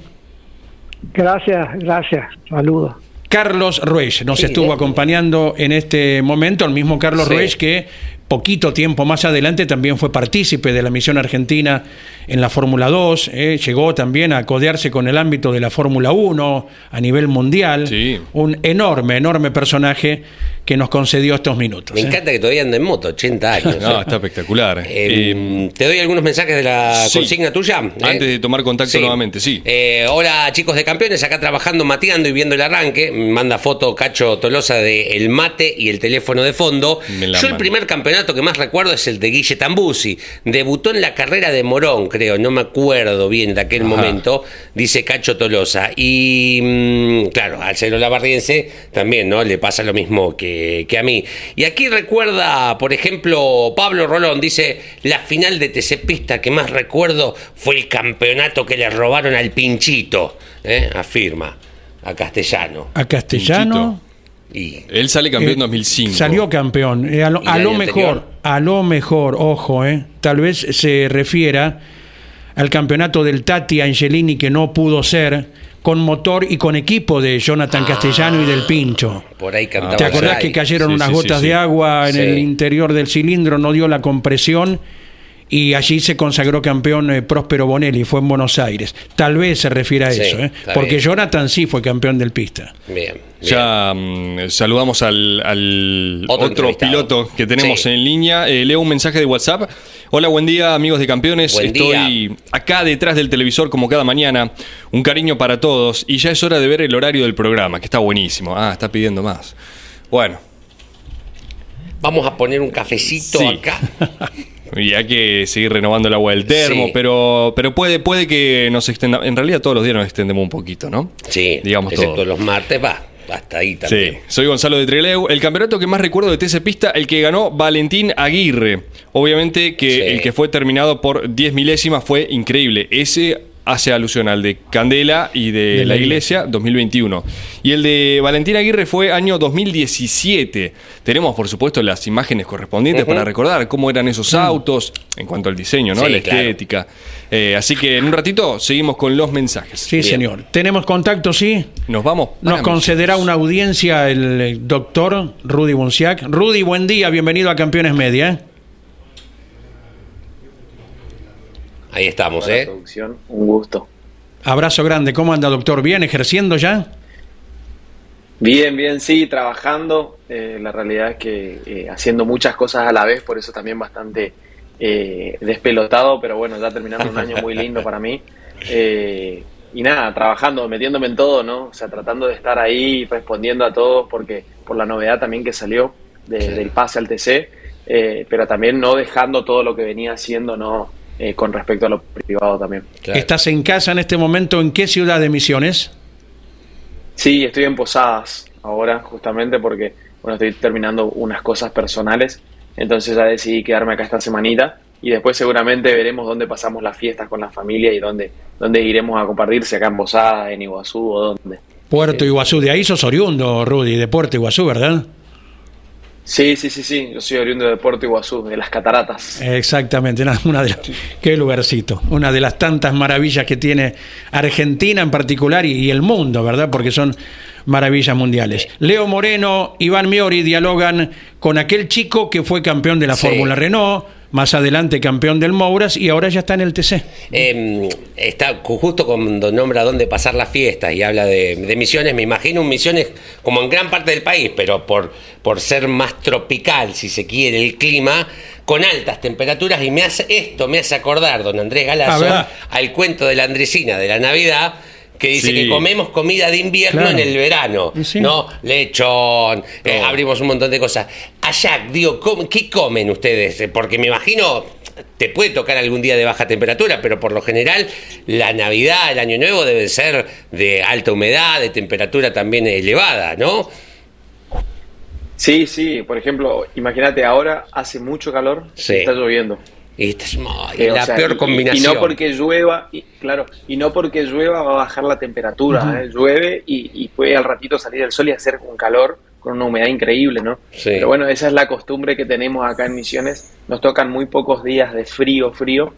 Gracias, gracias. Saludos. Carlos Ruiz nos estuvo acompañando en este momento, el mismo Carlos Ruiz que poquito tiempo más adelante también fue partícipe de la misión argentina en la Fórmula 2, eh, llegó también a codearse con el ámbito de la Fórmula 1 a nivel mundial, un enorme, enorme personaje que nos concedió estos minutos. Me eh. encanta que todavía ande en moto, 80 años. no, está espectacular. Eh, te doy algunos mensajes de la consigna tuya. Antes de tomar contacto nuevamente, sí. hola chicos de campeones, acá trabajando, mateando y viendo el arranque. Manda foto Cacho Tolosa de el mate y el teléfono de fondo. Yo el primer campeonato que más recuerdo es el de Guille Tambusi. Debutó en la carrera de Morón, creo, no me acuerdo bien de aquel momento, dice Cacho Tolosa. Y mm, claro, al ser lavarriense también, ¿no? Le pasa lo mismo que, a mí. Y aquí recuerda, por ejemplo, Pablo Rolón, dice, la final de TC Pista que más recuerdo fue el campeonato que le robaron al Pinchito, ¿eh? afirma, a Castellano. A Castellano. Él sale campeón en 2005. Eh, salió campeón. Eh, a lo, mejor, a lo mejor, ojo, eh, tal vez se refiera al campeonato del Tati Angelini que no pudo ser con motor y con equipo de Jonathan Castellano y del Pincho. Por ahí cantaba ¿Te acordás que cayeron unas gotas de agua en el interior del cilindro, no dio la compresión y allí se consagró campeón eh, Próspero Bonelli, fue en Buenos Aires. Tal vez se refiere a eso, ¿eh? porque Jonathan sí fue campeón del pista. Bien. Ya mm, saludamos al, otro, piloto que tenemos en línea. Eh, leo un mensaje de WhatsApp. Hola, buen día amigos de campeones. Estoy acá detrás del televisor como cada mañana. Un cariño para todos y ya es hora de ver el horario del programa, que está buenísimo. Ah, está pidiendo más. Bueno. Vamos a poner un cafecito acá. Y hay que seguir renovando el agua del termo, pero, pero puede, puede que nos extenda. En realidad todos los días nos extendemos un poquito, ¿no? Sí, digamos excepto los martes va. Hasta ahí también. Sí, soy Gonzalo de Treleu. El campeonato que más recuerdo de TC Pista, el que ganó Valentín Aguirre. Obviamente que el que fue terminado por 10 milésimas fue increíble. Ese hace alusión al de Candela y de, la, iglesia, 2021. Y el de Valentín Aguirre fue año 2017. Tenemos, por supuesto, las imágenes correspondientes para recordar cómo eran esos autos en cuanto al diseño, ¿no? la estética. Eh, así que en un ratito seguimos con los mensajes. Sí, señor. ¿Tenemos contacto, sí? Nos vamos. Nos concederá una audiencia el doctor Rudy Bunciac. Rudy, buen día, bienvenido a Campeones Media. ¿eh? Ahí estamos, ¿eh? Producción, un gusto. Abrazo grande. ¿Cómo anda, doctor? ¿Bien? ¿Ejerciendo ya? Bien, bien, sí, trabajando. Eh, la realidad es que eh, haciendo muchas cosas a la vez, por eso también bastante eh, despelotado, pero bueno, ya terminando un año muy lindo para mí. y nada, trabajando, metiéndome en todo, ¿no? O sea, tratando de estar ahí, respondiendo a todos, porque por la novedad también que salió del pase al TC, pero también no dejando todo lo que venía haciendo, ¿no? Eh, con respecto a lo privado también. ¿Estás en casa en este momento? ¿En qué ciudad de Misiones? Sí, estoy en Posadas ahora, justamente porque bueno, estoy terminando unas cosas personales, entonces ya decidí quedarme acá esta semanita y después seguramente veremos dónde pasamos las fiestas con la familia y dónde, dónde iremos a compartir, si acá en Posadas, en Iguazú o dónde. Puerto Iguazú, de ahí sos oriundo, Rudy, de Puerto Iguazú, ¿verdad? Sí, sí, sí, sí. Yo soy oriundo de Puerto Iguazú, de las cataratas. Exactamente, una de qué lugarcito. Una de las tantas maravillas que tiene Argentina en particular y, el mundo, ¿verdad? Porque son maravillas mundiales. Leo Moreno, Iván Miori dialogan con aquel chico que fue campeón de la Fórmula Renault más adelante campeón del Mouras y ahora ya está en el TC. Em, está justo cuando nombra dónde pasar las fiestas y habla de, Misiones, me imagino un Misiones como en gran parte del país, pero por, por ser más tropical, si se quiere, el clima, con altas temperaturas y me hace esto, me hace acordar, don Andrés Galazo, al cuento de la Andresina de la Navidad que dice que comemos comida de invierno en el verano, ¿no? Lechón, eh, abrimos un montón de cosas. Allá, digo, ¿qué comen ustedes? Porque me imagino te puede tocar algún día de baja temperatura, pero por lo general la Navidad, el Año Nuevo deben ser de alta humedad, de temperatura también elevada, ¿no? Sí, sí, por ejemplo, imagínate, ahora hace mucho calor y está lloviendo. Y es eh, la peor combinación. Y, no porque llueva, y, claro, y no porque llueva va a bajar la temperatura, ¿eh? llueve y, puede al ratito salir el sol y hacer un calor con una humedad increíble, ¿no? Pero bueno, esa es la costumbre que tenemos acá en Misiones. Nos tocan muy pocos días de frío, frío.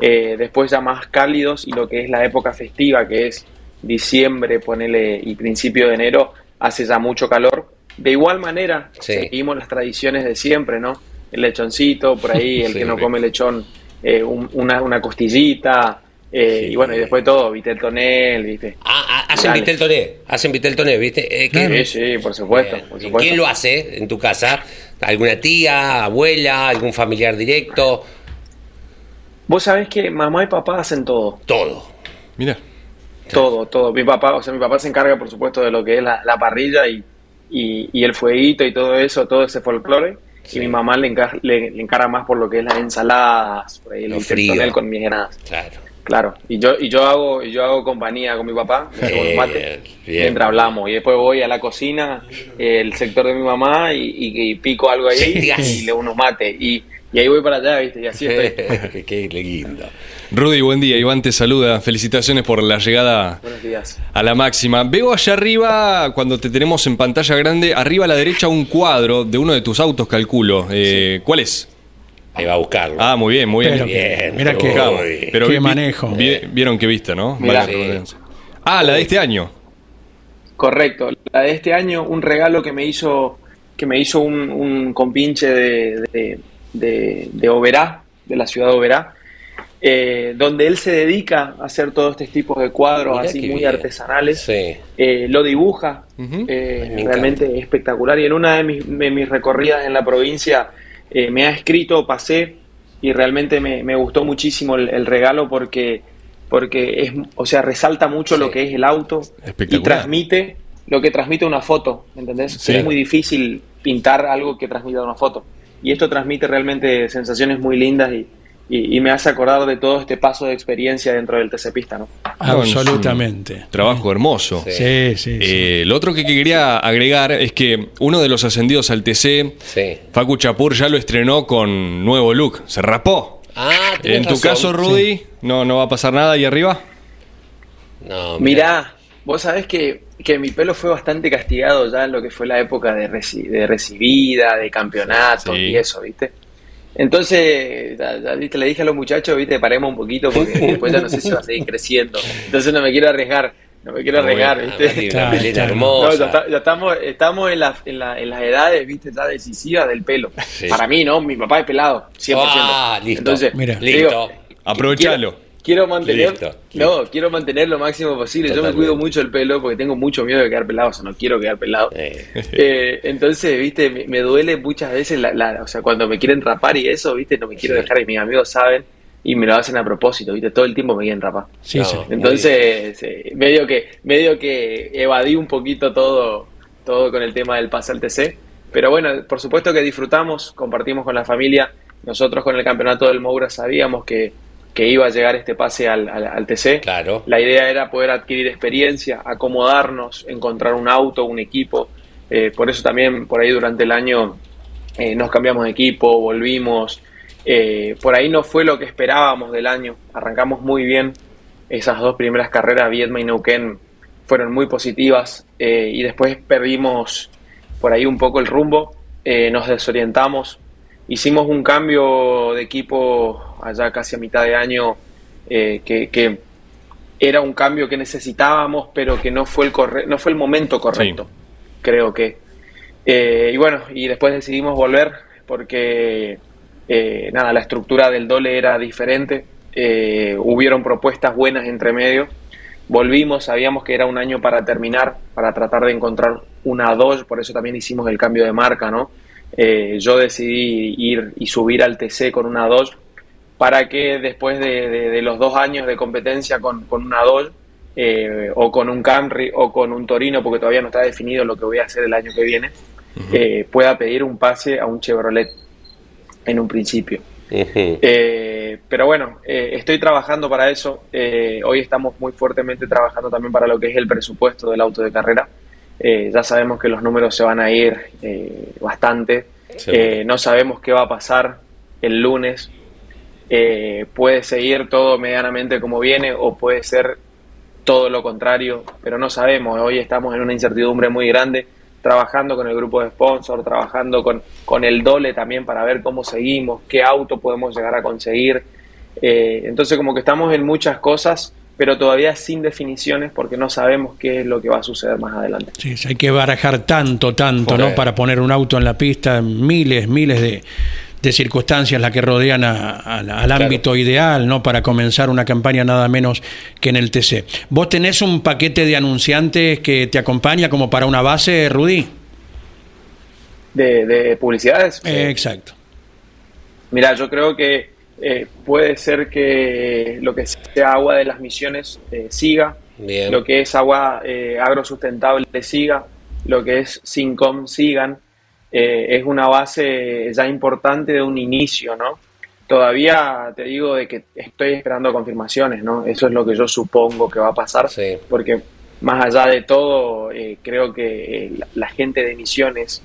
Eh, después ya más cálidos y lo que es la época festiva, que es diciembre, ponele, y principio de enero, hace ya mucho calor. De igual manera, seguimos las tradiciones de siempre, ¿no? El lechoncito, por ahí, el que no come lechón, eh, una, una costillita, eh, y bueno, y después todo, Vitel Tonel, ¿viste? Ah, ah hacen Vitel Toné, hacen Vitel Toné, ¿viste? Eh, sí, sí, por supuesto, ¿Quién lo hace en tu casa? ¿Alguna tía, abuela, algún familiar directo? Vos sabés que mamá y papá hacen todo. Todo. Mira. Todo, todo. Mi papá, o sea, mi papá se encarga, por supuesto, de lo que es la, parrilla y, y, el fueguito y todo eso, todo ese folclore. Y mi mamá le, le, encarga más por lo que es las ensaladas, por ahí, el frío. con mis granadas. Claro. Claro, y yo, y yo hago, y yo hago compañía con mi papá, mientras hablamos, y después voy a la cocina, el sector de mi mamá, y, pico algo ahí y le unos mate, y, ahí voy para allá, viste, y así estoy. Qué lindo. Rudy, buen día. Iván te saluda. Felicitaciones por la llegada a la máxima. Veo allá arriba, cuando te tenemos en pantalla grande, arriba a la derecha un cuadro de uno de tus autos, calculo. Eh, ¿Cuál es? Ahí va a buscarlo. Ah, muy bien, muy bien. mira qué, pero qué manejo. vieron qué vista, ¿no? ah, la de este año. Correcto. La de este año, un regalo que me hizo que me hizo un, compinche de, de, de, Oberá, de la ciudad de Oberá, eh, donde él se dedica a hacer todo este tipo de cuadros así muy artesanales. Eh, lo dibuja, eh, realmente espectacular. Y en una de mis, de mis recorridas en la provincia me ha escrito, pasé y realmente me, gustó muchísimo el, regalo porque, porque es, o sea, resalta mucho lo que es el auto y transmite lo que transmite una foto, ¿entendés? Es muy difícil pintar algo que transmita una foto. Y esto transmite realmente sensaciones muy lindas y, y, me hace acordar de todo este paso de experiencia dentro del TC Pista, ¿no? Absolutamente. Trabajo hermoso. Sí, sí. Eh, lo otro que quería agregar es que uno de los ascendidos al TC, Facu Chapur, ya lo estrenó con nuevo look. Se rapó. Ah, En tu caso, Rudy, no, no va a pasar nada ahí arriba. No, mirá. Vos sabés que, que, mi pelo fue bastante castigado ya en lo que fue la época de, de recibida, de campeonato y eso, ¿viste? Entonces, le dije a los muchachos, viste, paremos un poquito porque después ya no sé si va a seguir creciendo. Entonces no me quiero arriesgar, no me quiero arriesgar, viste. ya, estamos, estamos en, en, las edades, viste, ya decisivas del pelo. Para mí, ¿no? Mi papá es pelado, 100%. Ah, listo. Entonces, Mira. listo. Aprovechalo quiero mantener no quiero mantener lo máximo posible. Yo me cuido mucho el pelo porque tengo mucho miedo de quedar pelado o sea no quiero quedar pelado. Eh, entonces viste me, duele muchas veces la, o sea cuando me quieren rapar y eso viste no me quiero dejar y mis amigos saben y me lo hacen a propósito viste todo el tiempo me quieren rapar. Sí, sí. entonces medio que medio que evadí un poquito todo todo con el tema del pase al TC pero bueno por supuesto que disfrutamos compartimos con la familia. Nosotros con el campeonato del Moura sabíamos que que iba a llegar este pase al, al, TC. Claro. La idea era poder adquirir experiencia, acomodarnos, encontrar un auto, un equipo. Eh, por eso también por ahí durante el año eh, nos cambiamos de equipo, volvimos. Eh, por ahí no fue lo que esperábamos del año. Arrancamos muy bien. Esas dos primeras carreras, Vietma y Neuquén, fueron muy positivas y después perdimos por ahí un poco el rumbo. nos desorientamos, hicimos un cambio de equipo allá casi a mitad de año eh, que, era un cambio que necesitábamos, pero que no fue el, corre no fue el momento correcto, creo que. Eh, y bueno, y después decidimos volver porque, eh, nada, la estructura del dole era diferente, hubieron propuestas buenas entre medio. Volvimos, sabíamos que era un año para terminar, para tratar de encontrar una dos, por eso también hicimos el cambio de marca, ¿no? Eh, yo decidí ir y subir al TC con una Dodge para que después de, los dos años de competencia con, una Dodge eh, o con un Camry o con un Torino, porque todavía no está definido lo que voy a hacer el año que viene, eh, pueda pedir un pase a un Chevrolet en un principio. Eh, pero bueno, eh, estoy trabajando para eso. Eh, hoy estamos muy fuertemente trabajando también para lo que es el presupuesto del auto de carrera. Ya sabemos que los números se van a ir bastante. no sabemos qué va a pasar el lunes. puede seguir todo medianamente como viene o puede ser todo lo contrario, pero no sabemos. Hoy estamos en una incertidumbre muy grande trabajando con el grupo de sponsor, trabajando con, con el Dole también para ver cómo seguimos, qué auto podemos llegar a conseguir. Eh, entonces como que estamos en muchas cosas, pero todavía sin definiciones porque no sabemos qué es lo que va a suceder más adelante. Sí, hay que barajar tanto, tanto, ¿no? Para poner un auto en la pista, miles, miles de, de circunstancias las que rodean al ámbito ideal, ¿no? Para comenzar una campaña nada menos que en el TC. ¿Vos tenés un paquete de anunciantes que te acompaña como para una base, Rudy? De, publicidades. Eh, exacto. Mira, yo creo que eh, puede ser que lo que sea agua de las misiones eh, siga, lo que es agua agrosustentable siga, lo que es SINCOM sigan. Eh, es una base ya importante de un inicio, ¿no? Todavía te digo de que estoy esperando confirmaciones, ¿no? Eso es lo que yo supongo que va a pasar, porque más allá de todo, eh, creo que eh, la, gente de Misiones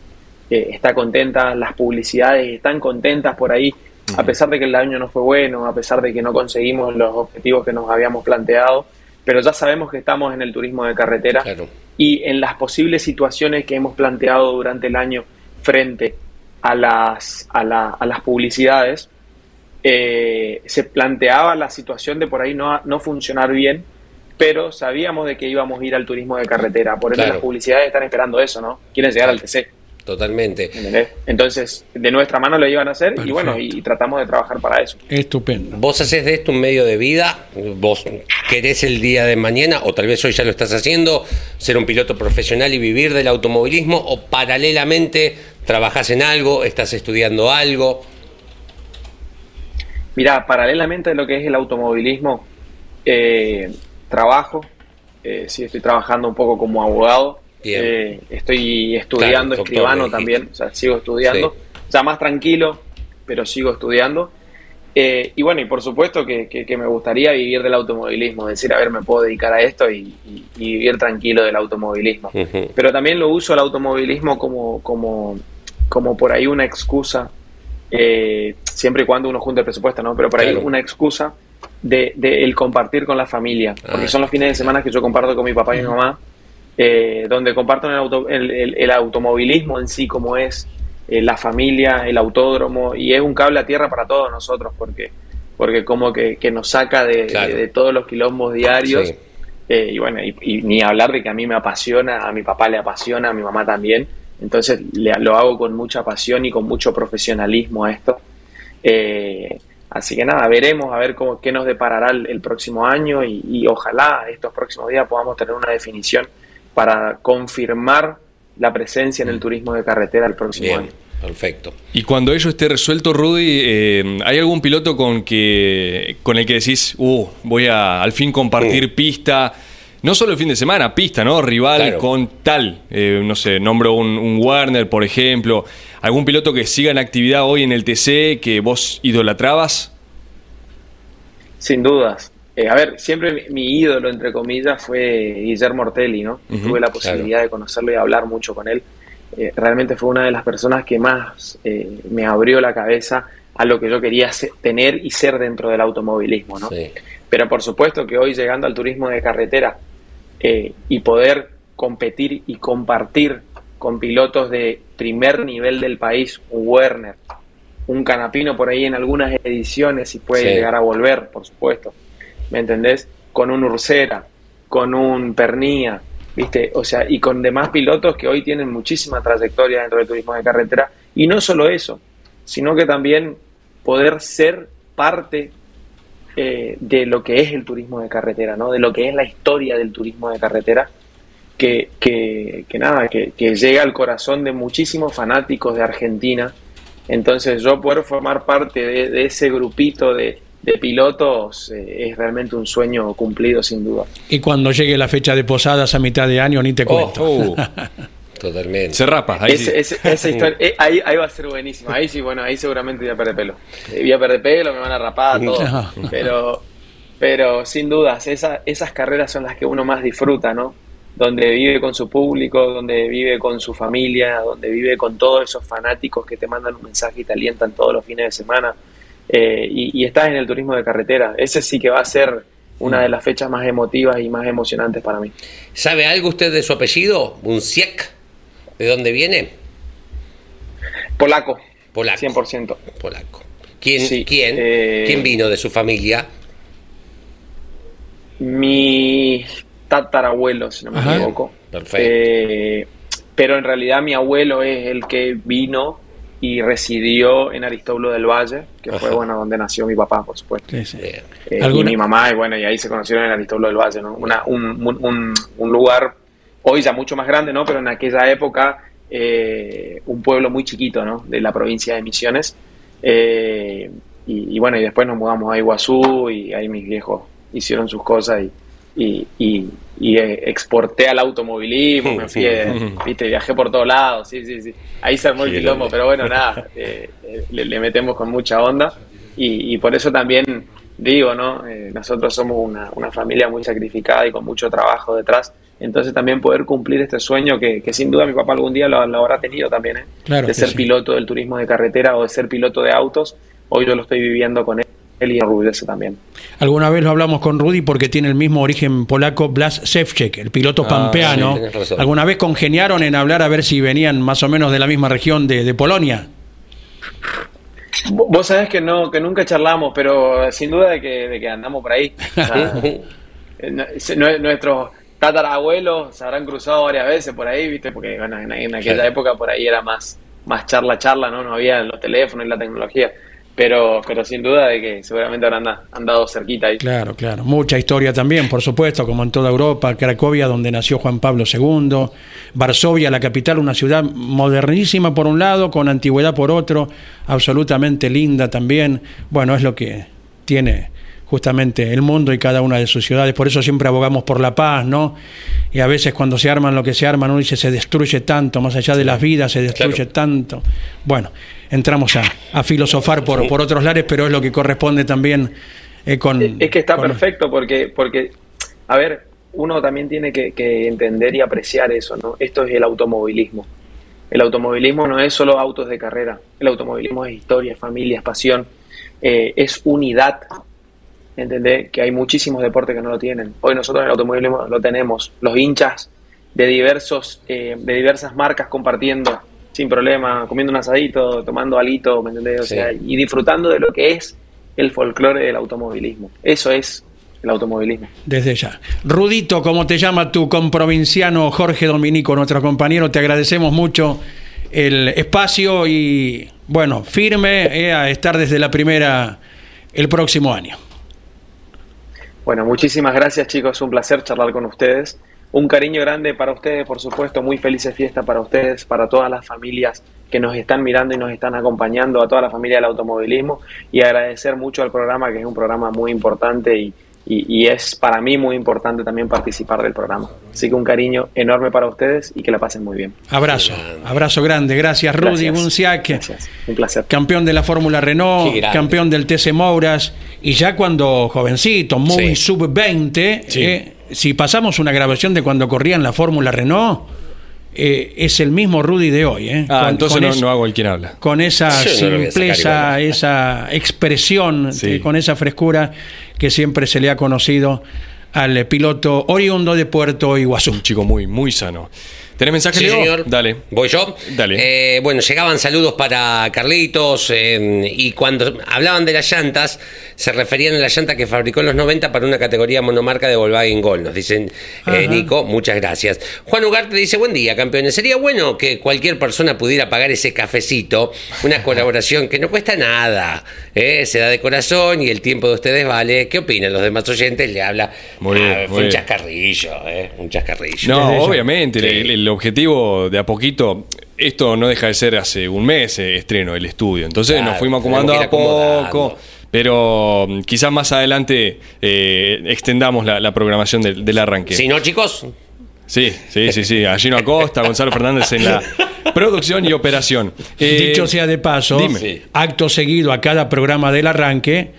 está contenta, las publicidades están contentas por ahí, a pesar de que el año no fue bueno, a pesar de que no conseguimos los objetivos que nos habíamos planteado, pero ya sabemos que estamos en el turismo de carretera y en las posibles situaciones que hemos planteado durante el año frente a las, a, las publicidades, eh, se planteaba la situación de por ahí no, no funcionar bien, pero sabíamos de que íbamos a ir al turismo de carretera. Por eso las publicidades están esperando eso, ¿no? Quieren llegar al TC. Totalmente. Entonces, de nuestra mano lo iban a hacer y bueno, y, tratamos de trabajar para eso. Estupendo. Vos haces de esto un medio de vida, vos querés el día de mañana, o tal vez hoy ya lo estás haciendo, ser un piloto profesional y vivir del automovilismo, o paralelamente trabajás en algo, estás estudiando algo. Mira, paralelamente a lo que es el automovilismo, eh, trabajo, eh, sí estoy trabajando un poco como abogado eh, estoy estudiando, escribano también, o sea, sigo estudiando, ya más tranquilo, pero sigo estudiando. Eh, y bueno, y por supuesto que, me gustaría vivir del automovilismo, decir, a ver, me puedo dedicar a esto y, vivir tranquilo del automovilismo. Pero también lo uso el automovilismo como, como, como por ahí una excusa, eh, siempre y cuando uno junte el presupuesto, ¿no? Pero por ahí una excusa de, el compartir con la familia, porque ah, son los fines de semana que yo comparto con mi papá y mi mamá eh, donde comparten el, automovilismo en sí, como es eh, la familia, el autódromo, y es un cable a tierra para todos nosotros, porque, porque como que, nos saca de, todos los quilombos diarios. Eh, y bueno, y, ni hablar de que a mí me apasiona, a mi papá le apasiona, a mi mamá también. Entonces lo hago con mucha pasión y con mucho profesionalismo a esto. así que nada, veremos a ver cómo, qué nos deparará el, próximo año y, y, ojalá estos próximos días podamos tener una definición para confirmar la presencia en el turismo de carretera el próximo año. Perfecto. Y cuando ello esté resuelto, Rudy, eh, ¿hay algún piloto con que con el que decís, uh, voy a al fin compartir mm. pista? No solo el fin de semana, pista, ¿no? Rival con tal, eh, no sé, nombro un, un, Warner, por ejemplo. ¿Algún piloto que siga en actividad hoy en el TC que vos idolatrabas? Sin dudas. Eh, a ver, siempre mi, ídolo, entre comillas, fue Guillermo Ortelli, ¿no? Tuve la posibilidad de conocerlo y hablar mucho con él. Eh, realmente fue una de las personas que más eh, me abrió la cabeza a lo que yo quería tener y ser dentro del automovilismo, ¿no? Pero por supuesto que hoy llegando al turismo de carretera y poder competir y compartir con pilotos de primer nivel del país, un Werner, un Canapino por ahí en algunas ediciones y puede llegar a volver, por supuesto ¿me entendés? Con un Ursera, con un Pernía, ¿viste? O sea, y con demás pilotos que hoy tienen muchísima trayectoria dentro del turismo de carretera. Y no solo eso, sino que también poder ser parte eh, de lo que es el turismo de carretera, ¿no? De lo que es la historia del turismo de carretera, que, que, nada, que, llega al corazón de muchísimos fanáticos de Argentina. Entonces yo poder formar parte de ese grupito de, de pilotos eh, es realmente un sueño cumplido sin duda. Y cuando llegue la fecha de posadas a mitad de año, ni te cuento. Oh, Totalmente. Se rapa. Ahí, Ese- ese- esa historia, eh, ahí, ahí va a ser buenísimo. Ahí sí, bueno, ahí seguramente voy a perder pelo. Eh, Voy a perder pelo, me van a rapar, todo. Pero, pero sin dudas, esa- esas carreras son las que uno más disfruta, ¿no? Donde vive con su público, donde vive con su familia, donde vive con todos esos fanáticos que te mandan un mensaje y te alientan todos los fines de semana. Eh, y, y estás en el turismo de carretera. Ese sí que va a ser una de las fechas más emotivas y más emocionantes para mí. ¿Sabe algo usted de su apellido? ¿Un Siek? ¿De dónde viene? Polaco, Polaco. 100%. Polaco. ¿Quién, Sí, quién, eh, ¿Quién vino de su familia? Mi tatarabuelo, si no me Ajá. equivoco. Perfecto. Eh, pero en realidad mi abuelo es el que vino y residió en Aristóbulo del Valle, que fue bueno donde nació mi papá, por supuesto. Sí, sí. Bien. Eh, y ¿Alguna- mi mamá, y bueno, y ahí se conocieron en Aristóbulo del Valle, ¿no? Una- un, un- un- un lugar hoy ya mucho más grande, ¿no? Pero en aquella época eh, un pueblo muy chiquito, ¿no? De la provincia de Misiones. Eh, y, y bueno, y después nos mudamos a Iguazú y ahí mis viejos hicieron sus cosas y, y, y- y, eh, exporté al automovilismo, me fui, viste, viajé por todos lados, sí, sí, sí. Ahí se armó el quilombo, pero bueno, nada, eh, eh, le, le metemos con mucha onda y, y por eso también digo, ¿no? Eh, nosotros somos una, una familia muy sacrificada y con mucho trabajo detrás. Entonces también poder cumplir este sueño que, que sin duda mi papá algún día lo, lo habrá tenido también, ¿eh? Claro de ser sí. piloto del turismo de carretera o de ser piloto de autos. Hoy yo lo estoy viviendo con él y me orgullece también. Alguna vez lo hablamos con Rudy porque tiene el mismo origen polaco Blas Szewczek, el piloto Ah, pampeano. sí. Alguna vez congeniaron en hablar a ver si venían más o menos de la misma región de, de Polonia. Vo- Vos sabés que no, que nunca charlamos, pero sin duda de que, de que andamos por ahí. O sea, eh, nuestros tatarabuelos se habrán cruzado varias veces por ahí, viste, porque bueno, en, en aquella época por ahí era más, más charla, charla, ¿no? No había los teléfonos y la tecnología. Pero, pero sin duda de que seguramente habrán da- andado cerquita ahí. Claro, claro. Mucha historia también, por supuesto, como en toda Europa. Cracovia, donde nació Juan Pablo II. Varsovia, la capital, una ciudad modernísima por un lado, con antigüedad por otro, absolutamente linda también. Bueno, es lo que tiene justamente el mundo y cada una de sus ciudades. Por eso siempre abogamos por la paz, ¿no? Y a veces cuando se arman lo que se arman, uno dice se destruye tanto, más allá de las vidas, se destruye Claro. tanto. Bueno, entramos a, a filosofar por, por otros lares, pero es lo que corresponde también eh, con... Es que está con- perfecto porque, porque, a ver, uno también tiene que, que entender y apreciar eso, ¿no? Esto es el automovilismo. El automovilismo no es solo autos de carrera, el automovilismo es historia, es familia, es pasión, eh, es unidad. ¿Entendés? Que hay muchísimos deportes que no lo tienen. Hoy nosotros en el automovilismo lo tenemos. Los hinchas de diversos, eh, de diversas marcas compartiendo sin problema, comiendo un asadito, tomando alito, ¿me entendés? O Sí. sea, y disfrutando de lo que es el folclore del automovilismo. Eso es el automovilismo. Desde ya. Rudito, como te llama tu comprovinciano Jorge Dominico, nuestro compañero, te agradecemos mucho el espacio y, bueno, firme eh, a estar desde la primera el próximo año. Bueno, muchísimas gracias chicos, un placer charlar con ustedes. Un cariño grande para ustedes, por supuesto, muy felices fiestas para ustedes, para todas las familias que nos están mirando y nos están acompañando, a toda la familia del automovilismo. Y agradecer mucho al programa, que es un programa muy importante y, y- y es para mí muy importante también participar del programa. Así que un cariño enorme para ustedes y que la pasen muy bien. Abrazo, abrazo grande. Gracias, Rudy. Bunciac, Gracias, un placer. campeón de la Fórmula Renault, campeón del TC Mouras, y ya cuando jovencito, muy Sí. sub-20, Sí. eh, si pasamos una grabación de cuando corría en la Fórmula Renault, eh, es el mismo Rudy de hoy. eh, Ah, con- entonces con no, es- no hago el quien habla. con esa simpleza, esa expresión, Sí. eh, con esa frescura que siempre se le ha conocido al piloto oriundo de Puerto Iguazú. Un chico muy, muy sano. ¿Tenés mensaje, Sí, Leo? señor. Dale. ¿Voy yo? Dale. Eh, bueno, llegaban saludos para Carlitos eh, y cuando hablaban de las llantas, se referían a la llanta que fabricó en los 90 para una categoría monomarca de Volkswagen Gol. Nos dicen, eh, Nico, muchas gracias. Juan Ugarte dice, buen día, campeones. Sería bueno que cualquier persona pudiera pagar ese cafecito, una colaboración que no cuesta nada. se da de corazón y el tiempo de ustedes vale. ¿Qué opinan los demás oyentes? Le habla. Muy bien, Ah, muy fue un chascarrillo, un chascarrillo. No, obviamente, Sí. el, el objetivo de a poquito, esto no deja de ser hace un mes eh, estreno el estudio, entonces Claro, nos fuimos acomodando a poco, pero mm, quizás más adelante eh, extendamos la, la programación del, del arranque. Si no, chicos, Sí, sí, sí, sí. A Gino Acosta, Gonzalo Fernández en la producción y operación. Eh, Dicho sea de paso, dime. acto seguido a cada programa del arranque,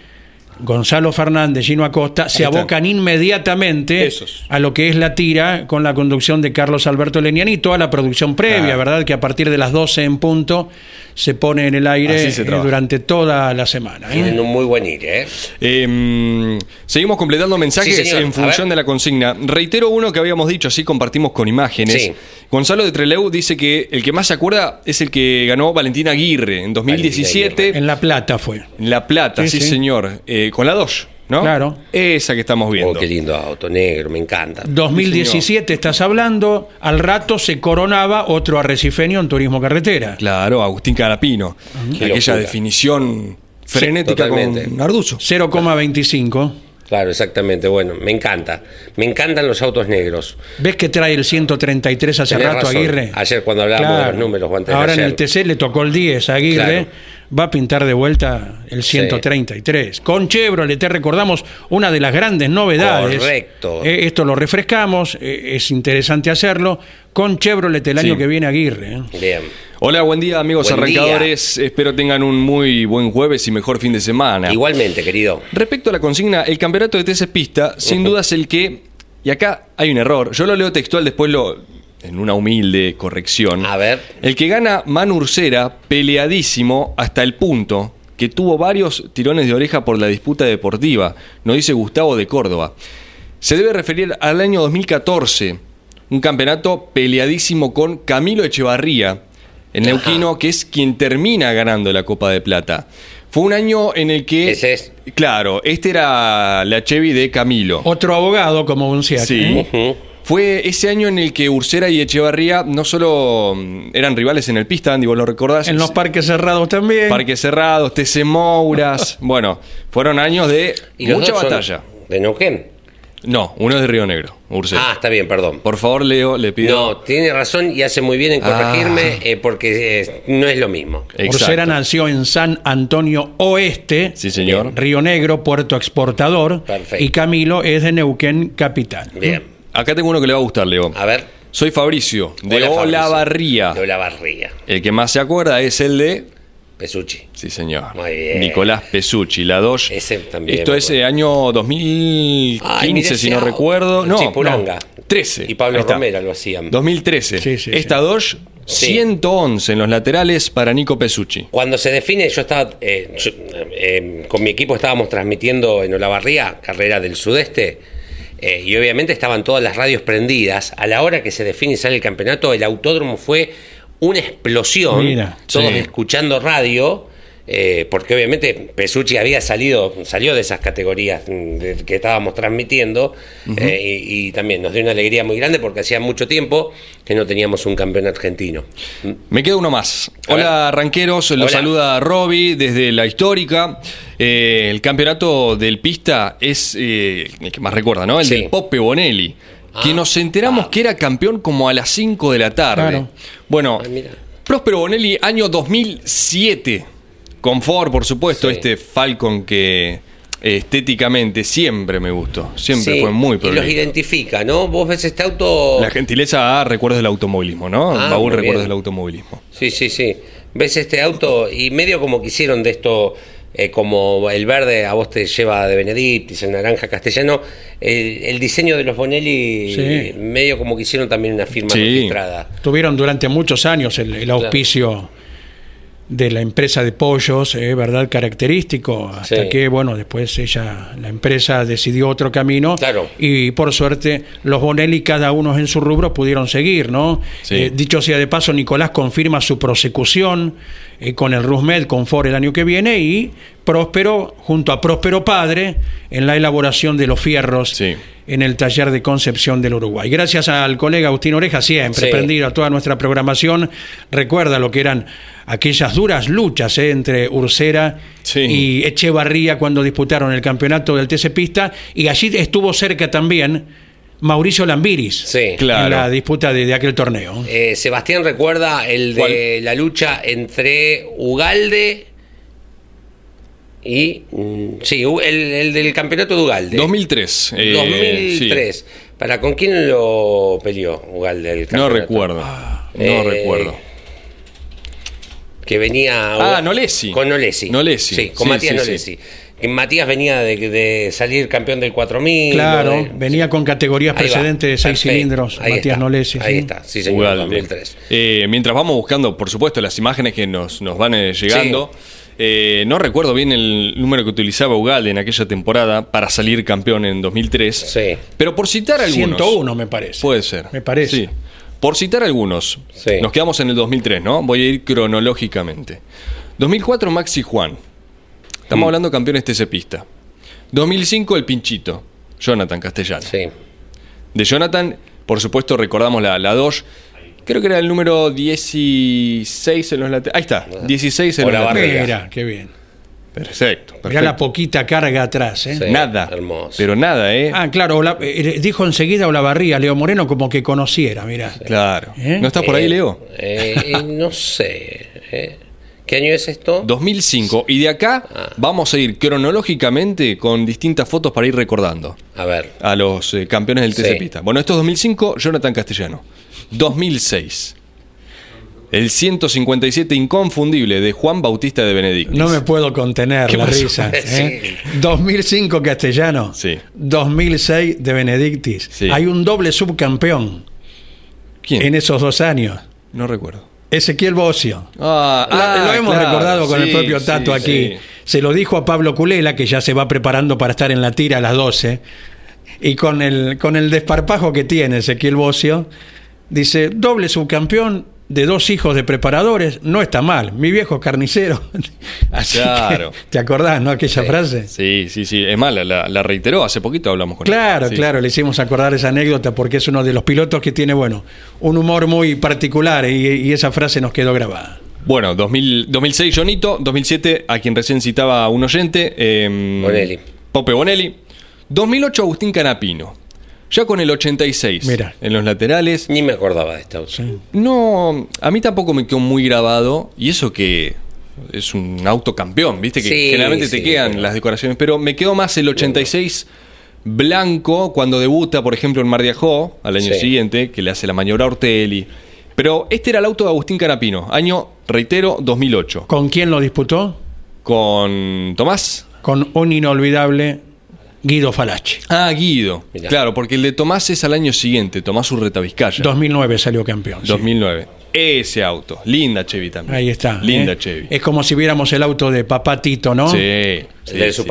Gonzalo Fernández, Gino Acosta, se abocan inmediatamente Esos. a lo que es la tira con la conducción de Carlos Alberto Leniani y toda la producción previa, Ah. ¿verdad? Que a partir de las 12 en punto se pone en el aire eh, durante toda la semana. ¿eh? Tienen un muy buen ir, ¿eh? Eh, seguimos completando mensajes Sí, en función de la consigna. Reitero uno que habíamos dicho, así compartimos con imágenes. Sí. Gonzalo de Treleu dice que el que más se acuerda es el que ganó Valentina Aguirre en 2017 En La Plata fue. en La Plata, sí, Sí, sí. señor, Eh, con la Dodge, ¿no? Claro. Esa que estamos Oh, viendo. qué lindo auto negro, me encanta. 2017 estás hablando, al rato se coronaba otro arrecifeño en turismo carretera. Claro, Agustín Carapino. Aquella locura. definición frenética totalmente. con Narduzo. 0,25. Claro, exactamente. Bueno, me encanta. Me encantan los autos negros. ¿Ves que trae el 133 hace Tenés rato razón. Aguirre? Ayer cuando hablábamos de los números, de Ahora en el TC le tocó el 10 a Aguirre. Claro. Va a pintar de vuelta el 133. Con Chevrolet te recordamos una de las grandes novedades. Correcto. Eh, esto lo refrescamos, eh, es interesante hacerlo. Con Chevrolet el año que viene Aguirre. ¿eh? Bien. Hola, buen día amigos Buen día. arrancadores. Espero tengan un muy buen jueves y mejor fin de semana. Igualmente, querido. Respecto a la consigna, el campeonato de TC Pista, sin duda es el que, y acá hay un error, yo lo leo textual, después lo, en una humilde corrección. A ver. El que gana Manu Ursera, peleadísimo hasta el punto que tuvo varios tirones de oreja por la disputa deportiva, nos dice Gustavo de Córdoba. Se debe referir al año 2014, un campeonato peleadísimo con Camilo Echevarría, el Ajá. neuquino, que es quien termina ganando la Copa de Plata. Fue un año en el que... Ese es. Claro, este era la Chevy de Camilo. Otro abogado como Bunciac. Sí. ¿eh? Fue ese año en el que Ursera y Echevarría no solo mm, eran rivales en el pista, Andy, vos lo recordás. En los parques cerrados también. Parques cerrados, TC Mouras. bueno, fueron años de ¿Y los mucha batalla. ¿De Neuquén? No, uno es de Río Negro, Ursera. Ah, está bien, perdón. Por favor, Leo, le pido. No, tiene razón y hace muy bien en corregirme Ah. eh, porque eh, no es lo mismo. Exacto. Ursera nació en San Antonio Oeste, Sí, señor. Río Negro, puerto exportador, Perfecto. y Camilo es de Neuquén, capital. Bien. Acá tengo uno que le va a gustar, Leo. A ver. Soy Fabricio, de Hola. Olavarría. De Olavarría. El que más se acuerda es el de. Pesucci. Sí, señor. Muy bien. Nicolás Pesucci, la Doge. Ese también Esto es eh, año 2015, Ay, mira si no recuerdo. No, Chipuranga. no, 13. Y Pablo. Romero lo hacían. 2013. Sí, sí, Esta sí. Doge, Sí. 111 en los laterales para Nico Pesucci. Cuando se define, yo estaba eh, yo, eh, con mi equipo estábamos transmitiendo en Olavarría, carrera del sudeste, eh, y obviamente estaban todas las radios prendidas. A la hora que se define y sale el campeonato, el autódromo fue una explosión. Mira, todos sí. escuchando radio. Eh, porque obviamente Pesucci había salido, salió de esas categorías mm, que estábamos transmitiendo eh, y, y también nos dio una alegría muy grande porque hacía mucho tiempo que no teníamos un campeón argentino. Mm. Me queda uno más. A Hola, ranqueros. Lo Hola. saluda Roby desde la histórica. Eh, el campeonato del pista es eh, el que más recuerda, ¿no? El Sí. del Pope Bonelli. Ah, que nos enteramos ah. que era campeón como a las 5 de la tarde. Claro. Bueno, Ah. Próspero Bonelli, año 2007. Con Ford, por supuesto, Sí. este Falcon que eh, estéticamente siempre me gustó. Siempre Sí, fue muy Y los identifica, ¿no? Vos ves este auto. La gentileza a recuerdos del automovilismo, ¿no? Ah, Baúl recuerdos bien. del automovilismo. Sí, sí, sí. Ves este auto y medio como quisieron de esto. eh, como el verde a vos te lleva de Benedictis, el naranja castellano, el, el diseño de los Bonelli, Sí. medio como quisieron también una firma Sí. registrada. Tuvieron durante muchos años el, el auspicio de la empresa de pollos, eh, ¿verdad? Característico, hasta Sí. que, bueno, después ella, la empresa decidió otro camino Claro. y por suerte los Bonelli, cada uno en su rubro, pudieron seguir, ¿no? Sí. Eh, dicho sea de paso, Nicolás confirma su prosecución eh, con el Rusmed, con Ford el año que viene y Próspero, junto a Próspero Padre, en la elaboración de los fierros Sí. en el taller de Concepción del Uruguay. Gracias al colega Agustín Oreja, siempre Sí. prendido a toda nuestra programación. Recuerda lo que eran aquellas duras luchas eh, entre Ursera Sí. y Echevarría cuando disputaron el campeonato del TC Pista y allí estuvo cerca también Mauricio Lambiris Sí. Claro. en la disputa de, de aquel torneo. Eh, Sebastián recuerda el de ¿Cuál? la lucha entre Ugalde y. mm, sí, el, el del campeonato de Ugalde. 2003. eh, 2003. ¿Para con quién lo peleó Ugalde el No recuerdo. No Eh, recuerdo. Que venía. Ah, Nolesi. Con Nolesi. Nolesi. Sí, con Sí, Matías sí, Nolesi. Que Matías venía de, de salir campeón del 4000. Claro, de- venía con categorías Ahí va, precedentes de seis perfecto. cilindros, Ahí Matías está, Nolesi. Ahí está, sí, señor, Ugalde. 2003. Eh, mientras vamos buscando, por supuesto, las imágenes que nos, nos van eh, llegando, eh, no recuerdo bien el número que utilizaba Ugalde en aquella temporada para salir campeón en 2003. Sí. Pero por citar algunos. 101 me parece. Puede ser. Me parece. Sí. Por citar algunos, Sí. nos quedamos en el 2003, ¿no? Voy a ir cronológicamente. 2004, Maxi Juan. Estamos Mm. hablando campeones TC Pista. 2005, el Pinchito, Jonathan Castellano. Sí. De Jonathan, por supuesto, recordamos la, la Dodge. Creo que era el número 16 en los laterales. Ahí está, 16 en O los la laterales. qué bien. Perfecto, Mirá perfecto. la poquita carga atrás, ¿eh? Sí. Nada. hermoso. Pero nada, ¿eh? Ah, claro, Ola- eh, dijo enseguida Olavarría, Leo Moreno, como que conociera, mirá. Claro. ¿Eh? ¿No estás por ahí, Eh, Leo? eh, eh, no sé. eh. ¿Qué año es esto? 2005. Y de acá Ah. vamos a ir cronológicamente con distintas fotos para ir recordando A ver. a los eh, campeones del TC Sí. Pista. Bueno, esto es 2005, Jonathan Castellano. 2006. El 157 inconfundible de Juan Bautista de Benedictis. No me puedo contener ¿Qué la pasó? risa. ¿eh? Sí. 2005 Castellano. Sí. 2006 de Benedictis. Sí. Hay un doble subcampeón ¿Quién? en esos dos años. No recuerdo. Ezequiel Bocio. Ah, Lo- ah, lo hemos claro, recordado con el propio sí, Tato aquí. sí. Se lo dijo a Pablo Culela, que ya se va preparando para estar en la tira a las 12. Y con el, con el desparpajo que tiene Ezequiel Bocio, dice, doble subcampeón de dos hijos de preparadores, no está mal. Mi viejo carnicero. Así Claro. que, ¿te acordás, no? Aquella frase. Sí, sí, sí. Es más, la, reiteró. Hace poquito hablamos con Claro, él. Sí. claro, le hicimos acordar esa anécdota porque es uno de los pilotos que tiene, bueno, un humor muy particular y, y esa frase nos quedó grabada. Bueno, 2000 2006 Jonito, 2007 a quien recién citaba un oyente, eh, Bonelli. Pope Bonelli, 2008 Agustín Canapino, ya con el 86 Mira. en los laterales. Ni me acordaba de este auto. No, a mí tampoco me quedó muy grabado y eso que es un auto campeón, viste que Sí, generalmente te quedan las decoraciones, pero me quedó más el 86 blanco cuando debuta, por ejemplo, en Mar de Ajó al año Sí. siguiente, que le hace la maniobra a Ortelli. Pero este era el auto de Agustín Canapino, año, reitero, 2008. ¿Con quién lo disputó? Con Tomás. Con un inolvidable Guido Falacci. Ah, Guido. Mirá. Claro, porque el de Tomás es al año siguiente, Tomás Urreta Vizcaya. 2009 salió campeón. sí. 2009. Ese auto. Linda Chevy también. Ahí está. Linda ¿eh? Chevy. Es como si viéramos el auto de Papá Tito, ¿no? Sí, El sí, del sí.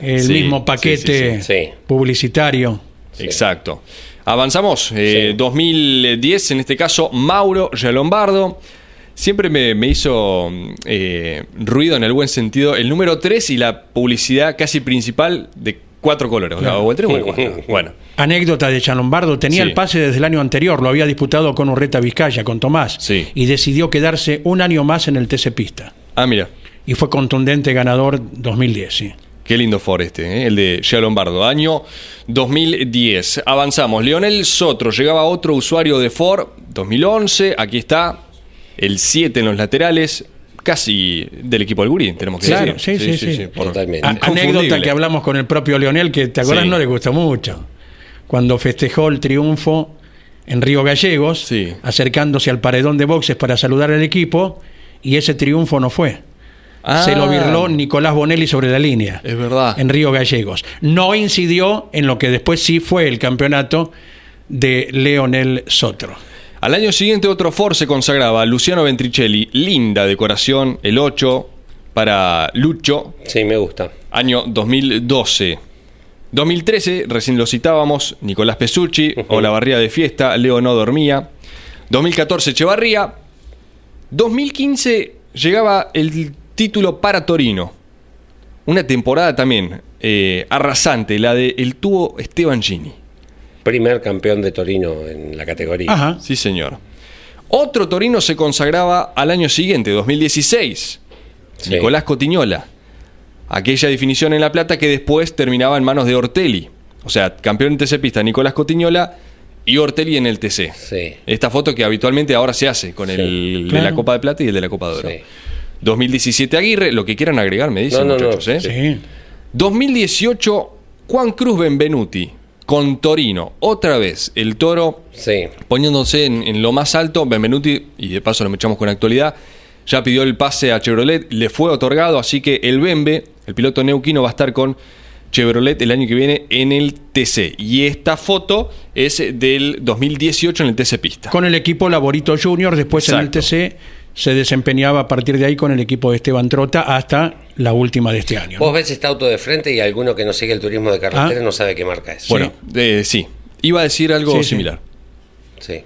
El Sí, mismo paquete sí, sí. Sí. publicitario. Exacto. Avanzamos. eh, Sí. 2010, en este caso, Mauro Lombardo. Siempre me, me hizo eh, ruido en el buen sentido el número 3 y la publicidad casi principal de cuatro colores. O el 3 o el 4. Bueno, Anécdota de Lombardo, tenía Sí. el pase desde el año anterior, lo había disputado con Urreta Vizcaya, con Tomás, Sí. y decidió quedarse un año más en el TC Pista. ah, mira. Y fue contundente ganador 2010, sí. Qué lindo Ford este, ¿eh? el de Gia Lombardo, año 2010. Avanzamos. Leonel Sotro, llegaba otro usuario de Ford, 2011. Aquí está el 7 en los laterales, casi del equipo del Gurí, tenemos que Claro, decir. sí, sí, sí. por- Totalmente. A- anécdota que hablamos con el propio Leonel, que te acordás Sí. no le gustó mucho. Cuando festejó el triunfo en Río Gallegos, Sí. acercándose al paredón de boxes para saludar al equipo, y ese triunfo no fue. Ah, Se lo virló Nicolás Bonelli sobre la línea. Es verdad. En Río Gallegos. No incidió en lo que después sí fue el campeonato de Leonel Sotro. Al año siguiente otro Ford se consagraba, Luciano Ventricelli, linda decoración, el 8 para Lucho, Sí, me gusta. año 2012. 2013, recién lo citábamos, Nicolás Pesucci, o la barría de fiesta, Leo no dormía. 2014, Echevarría. 2015 llegaba el título para Torino. Una temporada también eh, arrasante, la de el tubo Esteban Gini. Primer campeón de Torino en la categoría. Ajá. Sí, señor. Otro Torino se consagraba al año siguiente, 2016. Sí. Nicolás Cotiñola. Aquella definición en La Plata que después terminaba en manos de Ortelli. O sea, campeón en TC Pista, Nicolás Cotiñola y Ortelli en el TC. Sí. Esta foto que habitualmente ahora se hace con Sí, el de claro. la Copa de Plata y el de la Copa de Oro. Sí. 2017 Aguirre, lo que quieran agregar, me dicen No, no, no, muchachos. ¿eh? Sí. 2018 Juan Cruz Benvenuti. Con Torino. Otra vez, el toro Sí. poniéndose en, en lo más alto. Benvenuti, y de paso lo mechamos con actualidad, ya pidió el pase a Chevrolet, le fue otorgado, así que el Bembe, el piloto neuquino, va a estar con Chevrolet el año que viene en el TC. Y esta foto es del 2018 en el TC Pista. Con el equipo Laborito Junior, después Exacto. en el TC se desempeñaba a partir de ahí con el equipo de Esteban Trota hasta la última de este año. ¿no? Vos ves este auto de frente y alguno que no sigue el turismo de carretera Ah. no sabe qué marca es. Bueno, eh, sí. Iba a decir algo Sí, similar. Sí,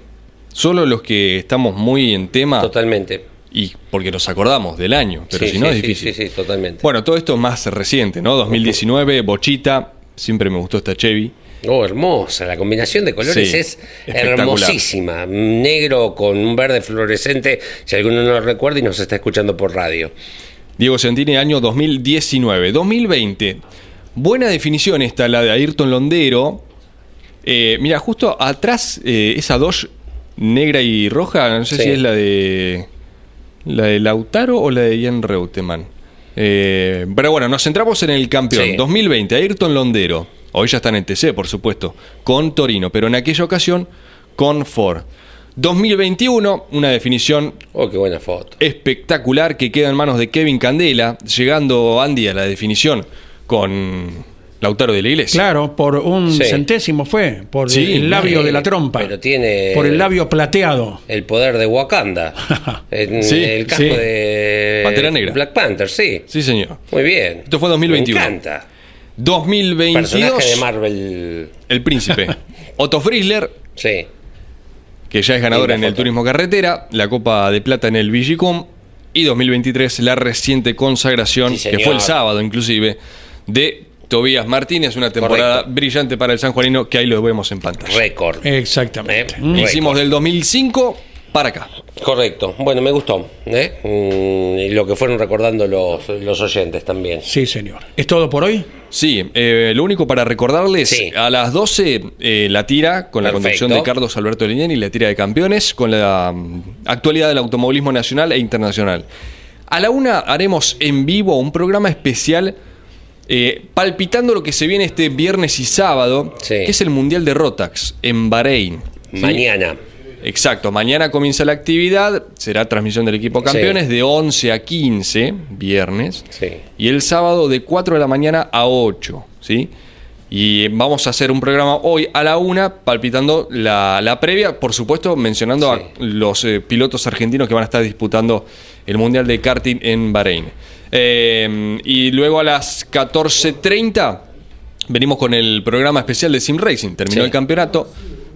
Solo los que estamos muy en tema, totalmente. y porque nos acordamos del año, pero Sí, si no sí, es sí, difícil. Sí, sí, totalmente. Bueno, todo esto es más reciente, ¿no? 2019, Bochita, siempre me gustó esta Chevy. Oh, hermosa. La combinación de colores Sí, es hermosísima. Negro con un verde fluorescente, si alguno no lo recuerda y nos está escuchando por radio. Diego Santini, año 2019. 2020, buena definición esta, la de Ayrton Londero. Eh, mira, justo atrás, eh, esa Dodge negra y roja, no sé Sí. si es la de. ¿La de Lautaro o la de Ian Reutemann? Eh, pero bueno, nos centramos en el campeón. Sí. 2020, Ayrton Londero. Hoy ya está en el TC, por supuesto, con Torino, pero en aquella ocasión con Ford. 2021, una definición Oh, qué buena foto. espectacular que queda en manos de Kevin Candela, llegando Andy a la definición con Lautaro de la Iglesia. Claro, por un Sí. centésimo fue, por Sí, el labio sí, de la trompa. pero tiene- Por el labio plateado. El poder de Wakanda. en Sí, el casco sí. de Pantera Negra. Black Panther, sí. Sí, señor. Muy bien. Esto fue 2021. Me encanta. 2022, Personaje de Marvel. el príncipe. Otto Frizzler, Sí. que ya es ganador en el turismo carretera, la Copa de Plata en el Vigicom, y 2023 la reciente consagración, Sí, que fue el sábado inclusive, de Tobías Martínez, una temporada Correcto. brillante para el sanjuanino, que ahí lo vemos en pantalla. Récord. Exactamente. Eh. Hicimos del 2005 para acá. Correcto. Bueno, me gustó. ¿eh? Mm, y lo que fueron recordando los, los oyentes también. Sí, señor. ¿Es todo por hoy? Sí, eh, lo único para recordarles, Sí. a las 12 eh, la tira con la conducción de Carlos Alberto y la tira de campeones con la mm, actualidad del automovilismo nacional e internacional. A la una haremos en vivo un programa especial eh, palpitando lo que se viene este viernes y sábado, Sí. que es el Mundial de Rotax en Bahrein. ¿sí? Mañana. Exacto, mañana comienza la actividad, será transmisión del equipo campeones de 11 a 15, viernes, Sí. y el sábado de 4 de la mañana a 8, ¿sí? Y vamos a hacer un programa hoy a la 1, palpitando la, la previa, por supuesto, mencionando Sí. a los eh, pilotos argentinos que van a estar disputando el Mundial de Karting en Bahrein. Eh, y luego a las 14.30 venimos con el programa especial de Sim Racing, terminó Sí. el campeonato,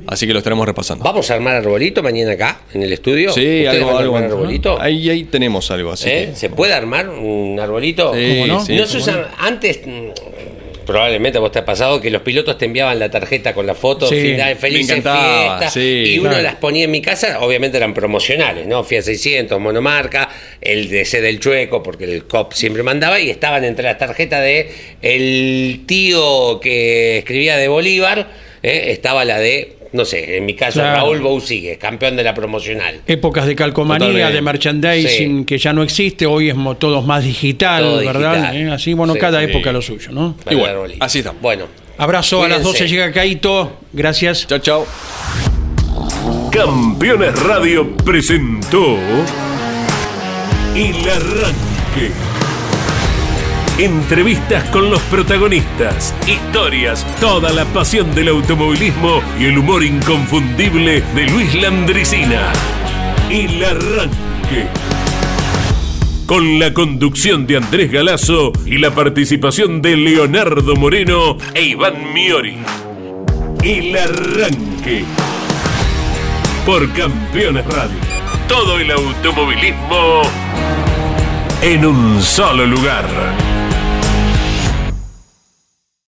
así que lo estaremos repasando. ¿Vamos a armar arbolito mañana acá, en el estudio? Sí, ¿Ustedes algo, van a algo. arbolito? Ahí, ahí tenemos algo así. ¿Eh? que- ¿Se puede armar un arbolito? Sí, ¿Cómo no? sí, no sí. se usan antes mm, probablemente a vos te ha pasado que los pilotos te enviaban la tarjeta con la foto Sí, final fiestas sí, y uno claro. las ponía en mi casa obviamente eran promocionales no Fiat 600 monomarca el DC del chueco porque el COP siempre mandaba y estaban entre las tarjetas de el tío que escribía de Bolívar eh, estaba la de no sé en mi caso Claro. Raúl Bousigue campeón de la promocional Épocas de calcomanía, Totalmente. de merchandising, Sí. que ya no existe, hoy es todo más digital, Todo ¿verdad? digital. ¿Eh? Así, bueno, Sí, cada sí. época lo suyo, ¿no? El bueno, así estamos. bueno Abrazo, a las Cuídense. 12 llega Caito, gracias. Chao, chao. Campeones Radio presentó El Arranque. Entrevistas con los protagonistas, historias, toda la pasión del automovilismo y el humor inconfundible de Luis Landricina. El Arranque. Con la conducción de Andrés Galazo y la participación de Leonardo Moreno e Iván Miori. El Arranque por Campeones Radio. Todo el automovilismo en un solo lugar.